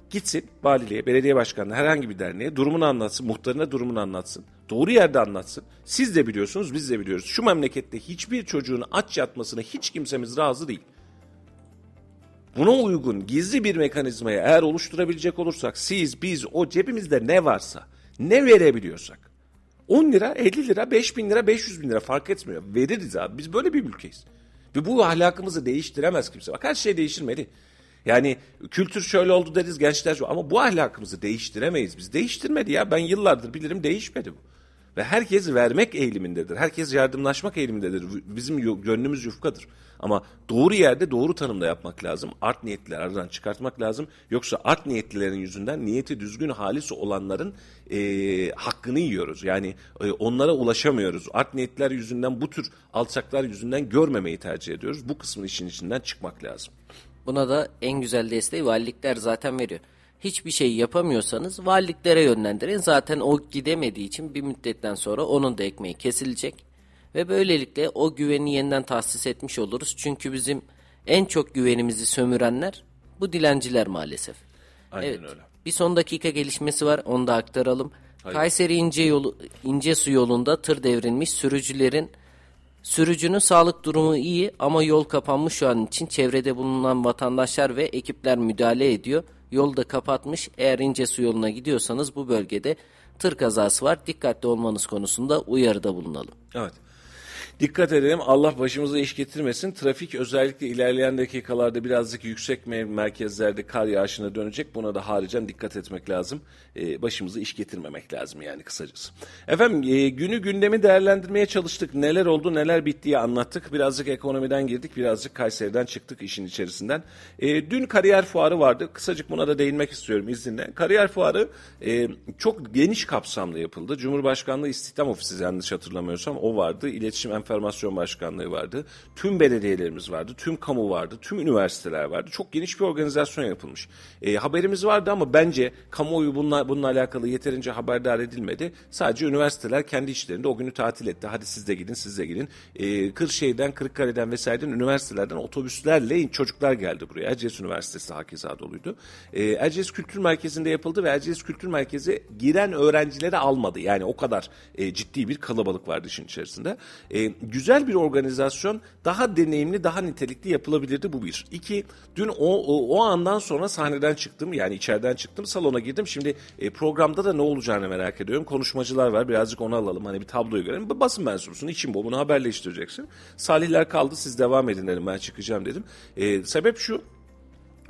Gitsin valiliğe, belediye başkanına, herhangi bir derneğe durumunu anlatsın, muhtarına durumunu anlatsın. Doğru yerde anlatsın. Siz de biliyorsunuz, biz de biliyoruz. Şu memlekette hiçbir çocuğun aç yatmasına hiç kimsemiz razı değil. Buna uygun gizli bir mekanizmayı eğer oluşturabilecek olursak siz, biz, o cebimizde ne varsa, ne verebiliyorsak 10 lira, 50 lira, 5 bin lira, 500 bin lira fark etmiyor. Veririz abi. Biz böyle bir ülkeyiz. Ve bu ahlakımızı değiştiremez kimse. Bak her şey değiştirmeli. Yani kültür şöyle oldu deriz gençler ama bu ahlakımızı değiştiremeyiz biz. Değiştirmedi ya ben yıllardır bilirim değişmedi bu. Ve herkes vermek eğilimindedir. Herkes yardımlaşmak eğilimindedir. Bizim gönlümüz yufkadır. Ama doğru yerde doğru tanımda yapmak lazım. Art niyetlileri aradan çıkartmak lazım. Yoksa art niyetlilerin yüzünden niyeti düzgün halis olanların e, hakkını yiyoruz. Yani e, onlara ulaşamıyoruz. Art niyetler yüzünden bu tür alçaklar yüzünden görmemeyi tercih ediyoruz. Bu kısmın işin içinden çıkmak lazım. Buna da en güzel desteği valilikler zaten veriyor. Hiçbir şey yapamıyorsanız valiliklere yönlendirin. Zaten o gidemediği için bir müddetten sonra onun da ekmeği kesilecek. Ve böylelikle o güveni yeniden tahsis etmiş oluruz. Çünkü bizim en çok güvenimizi sömürenler bu dilenciler maalesef. Aynen evet, öyle. Bir son dakika gelişmesi var onu da aktaralım. Hayır. Kayseri İnce, yolu, İnce Su yolunda tır devrilmiş sürücülerin Sürücünün sağlık durumu iyi ama yol kapanmış şu an için. Çevrede bulunan vatandaşlar ve ekipler müdahale ediyor. Yolu da kapatmış. Eğer ince su yoluna gidiyorsanız bu bölgede tır kazası var. Dikkatli olmanız konusunda uyarıda bulunalım. Evet. Dikkat edelim Allah başımıza iş getirmesin. Trafik özellikle ilerleyen dakikalarda birazcık yüksek merkezlerde kar yağışına dönecek. Buna da haricen dikkat etmek lazım. Ee, başımıza iş getirmemek lazım yani kısacası. Efendim e, günü gündemi değerlendirmeye çalıştık. Neler oldu neler bittiği anlattık. Birazcık ekonomiden girdik birazcık Kayseri'den çıktık işin içerisinden. E, dün kariyer fuarı vardı. Kısacık buna da değinmek istiyorum izninle. Kariyer fuarı e, çok geniş kapsamlı yapıldı. Cumhurbaşkanlığı İstihdam Ofisi yanlış hatırlamıyorsam o vardı. İletişim Enfer Enformasyon Başkanlığı vardı. Tüm belediyelerimiz vardı, tüm kamu vardı, tüm üniversiteler vardı. Çok geniş bir organizasyon yapılmış. E, haberimiz vardı ama bence kamuoyu bununla, bununla alakalı yeterince haberdar edilmedi. Sadece üniversiteler kendi içlerinde o günü tatil etti. Hadi siz de gidin, siz de gidin. E, Kırşehir'den, Kırıkkale'den vesaireden üniversitelerden otobüslerle çocuklar geldi buraya. Erciyes Üniversitesi hakeza doluydu. E, Erciyes Kültür Merkezi'nde yapıldı ve Erciyes Kültür Merkezi giren öğrencileri almadı. Yani o kadar e, ciddi bir kalabalık vardı işin içerisinde. E, güzel bir organizasyon daha deneyimli, daha nitelikli yapılabilirdi bu bir. İki, dün o, o, o andan sonra sahneden çıktım yani içeriden çıktım salona girdim. Şimdi e, programda da ne olacağını merak ediyorum. Konuşmacılar var birazcık onu alalım hani bir tabloyu görelim. Basın mensubusun için bu bunu haberleştireceksin. Salihler kaldı siz devam edin dedim ben çıkacağım dedim. E, sebep şu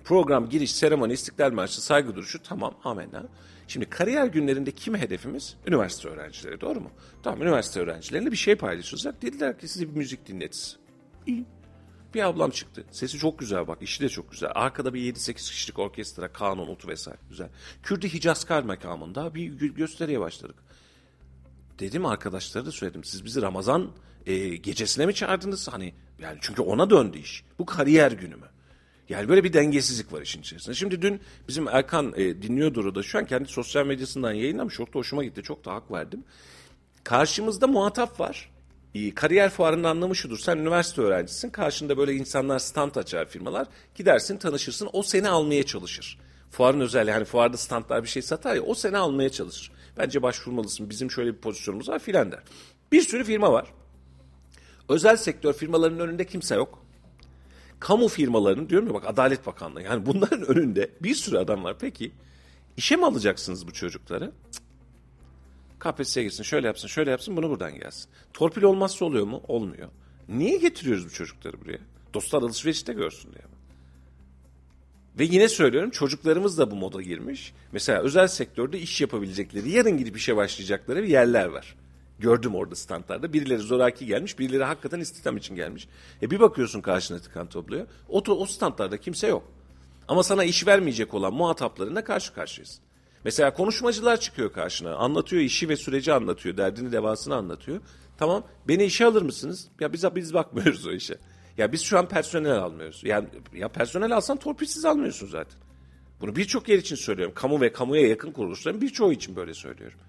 program giriş seremoni istiklal marşı saygı duruşu tamam amenna. Şimdi kariyer günlerinde kim hedefimiz? Üniversite öğrencileri doğru mu? Tamam üniversite öğrencilerine bir şey paylaşacak. Dediler ki size bir müzik dinletsin. İyi. Bir ablam çıktı. Sesi çok güzel bak. işi de çok güzel. Arkada bir 7-8 kişilik orkestra, kanun, otu vesaire. Güzel. Kürdi Hicazkar makamında bir gösteriye başladık. Dedim arkadaşlara da söyledim. Siz bizi Ramazan e, gecesine mi çağırdınız? Hani yani çünkü ona döndü iş. Bu kariyer günü mü? Yani böyle bir dengesizlik var işin içerisinde. Şimdi dün bizim Erkan e, dinliyordur o da şu an kendi sosyal medyasından yayınlamış. Çok da hoşuma gitti. Çok da hak verdim. Karşımızda muhatap var. E, kariyer fuarının anlamı şudur. Sen üniversite öğrencisin. Karşında böyle insanlar stand açar firmalar. Gidersin tanışırsın. O seni almaya çalışır. Fuarın özelliği hani fuarda standlar bir şey satar ya o seni almaya çalışır. Bence başvurmalısın. Bizim şöyle bir pozisyonumuz var filan der. Bir sürü firma var. Özel sektör firmalarının önünde kimse yok kamu firmalarının diyorum ya bak Adalet Bakanlığı yani bunların önünde bir sürü adam var. Peki işe mi alacaksınız bu çocukları? Cık. KPSS'ye girsin şöyle yapsın şöyle yapsın bunu buradan gelsin. Torpil olmazsa oluyor mu? Olmuyor. Niye getiriyoruz bu çocukları buraya? Dostlar alışverişte görsün diye. Ve yine söylüyorum çocuklarımız da bu moda girmiş. Mesela özel sektörde iş yapabilecekleri, yarın gidip işe başlayacakları yerler var. Gördüm orada standlarda. Birileri zoraki gelmiş, birileri hakikaten istihdam için gelmiş. E bir bakıyorsun karşına tıkan topluyor. O, o standlarda kimse yok. Ama sana iş vermeyecek olan muhataplarına karşı karşıyayız. Mesela konuşmacılar çıkıyor karşına. Anlatıyor işi ve süreci anlatıyor. Derdini devasını anlatıyor. Tamam beni işe alır mısınız? Ya biz, biz bakmıyoruz o işe. Ya biz şu an personel almıyoruz. Yani ya personel alsan torpilsiz almıyorsun zaten. Bunu birçok yer için söylüyorum. Kamu ve kamuya yakın kuruluşların birçoğu için böyle söylüyorum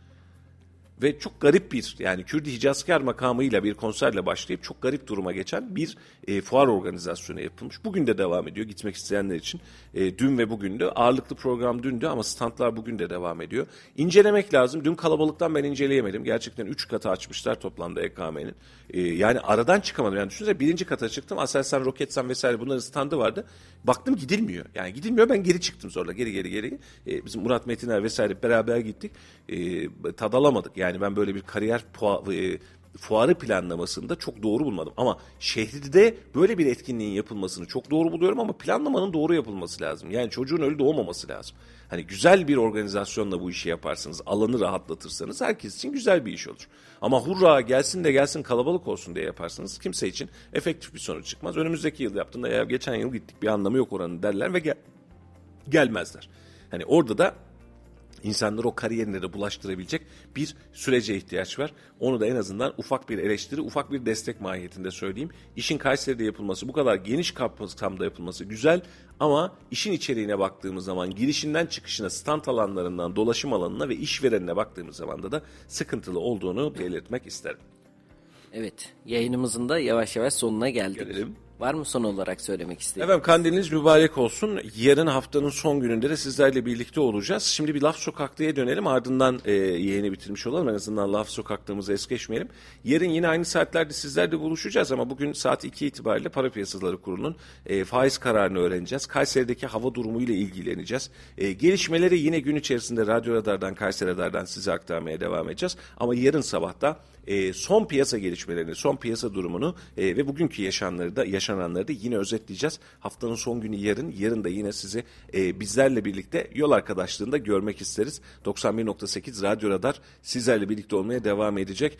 ve çok garip bir yani Kürdi Hicazkar makamıyla bir konserle başlayıp çok garip duruma geçen bir e, fuar organizasyonu yapılmış. Bugün de devam ediyor gitmek isteyenler için. E, dün ve bugün de ağırlıklı program dündü ama standlar bugün de devam ediyor. İncelemek lazım. Dün kalabalıktan ben inceleyemedim. Gerçekten 3 katı açmışlar toplamda EKM'nin. E, yani aradan çıkamadım. Yani düşünsene birinci kata çıktım. Aselsan, Roketsan vesaire bunların standı vardı. Baktım gidilmiyor. Yani gidilmiyor ben geri çıktım zorla geri geri geri. E, bizim Murat Metiner vesaire beraber gittik. E, tad alamadık yani Yani ben böyle bir kariyer e, fuarı planlamasında çok doğru bulmadım. Ama şehirde böyle bir etkinliğin yapılmasını çok doğru buluyorum ama planlamanın doğru yapılması lazım. Yani çocuğun öyle doğmaması lazım. Hani güzel bir organizasyonla bu işi yaparsınız, alanı rahatlatırsanız herkes için güzel bir iş olur. Ama hurra gelsin de gelsin kalabalık olsun diye yaparsanız kimse için efektif bir sonuç çıkmaz. Önümüzdeki yıl yaptığında ya geçen yıl gittik bir anlamı yok oranın derler ve gel gelmezler. Hani orada da insanları o kariyerine de bulaştırabilecek bir sürece ihtiyaç var. Onu da en azından ufak bir eleştiri, ufak bir destek mahiyetinde söyleyeyim. İşin Kayseri'de yapılması, bu kadar geniş kapsamda yapılması güzel ama işin içeriğine baktığımız zaman girişinden çıkışına, stand alanlarından dolaşım alanına ve işverenine baktığımız zaman da sıkıntılı olduğunu belirtmek isterim. Evet, yayınımızın da yavaş yavaş sonuna geldik. Gelelim. Var mı son olarak söylemek istediğin? Efendim kandiliniz mübarek olsun. Yarın haftanın son gününde de sizlerle birlikte olacağız. Şimdi bir Laf Sokaklı'ya dönelim ardından e, yayını bitirmiş olalım. En azından Laf Sokaklığımızı es geçmeyelim. Yarın yine aynı saatlerde sizlerle buluşacağız ama bugün saat 2 itibariyle Para Piyasaları Kurulu'nun e, faiz kararını öğreneceğiz. Kayseri'deki hava durumu ile ilgileneceğiz. E, gelişmeleri yine gün içerisinde Radyo Radar'dan, Kayseri Radar'dan size aktarmaya devam edeceğiz. Ama yarın sabahta e, son piyasa gelişmelerini, son piyasa durumunu e, ve bugünkü yaşananları da yaşananları da yine özetleyeceğiz. Haftanın son günü yarın, yarın da yine sizi e, bizlerle birlikte yol arkadaşlığında görmek isteriz. 91.8 Radyo Radar sizlerle birlikte olmaya devam edecek.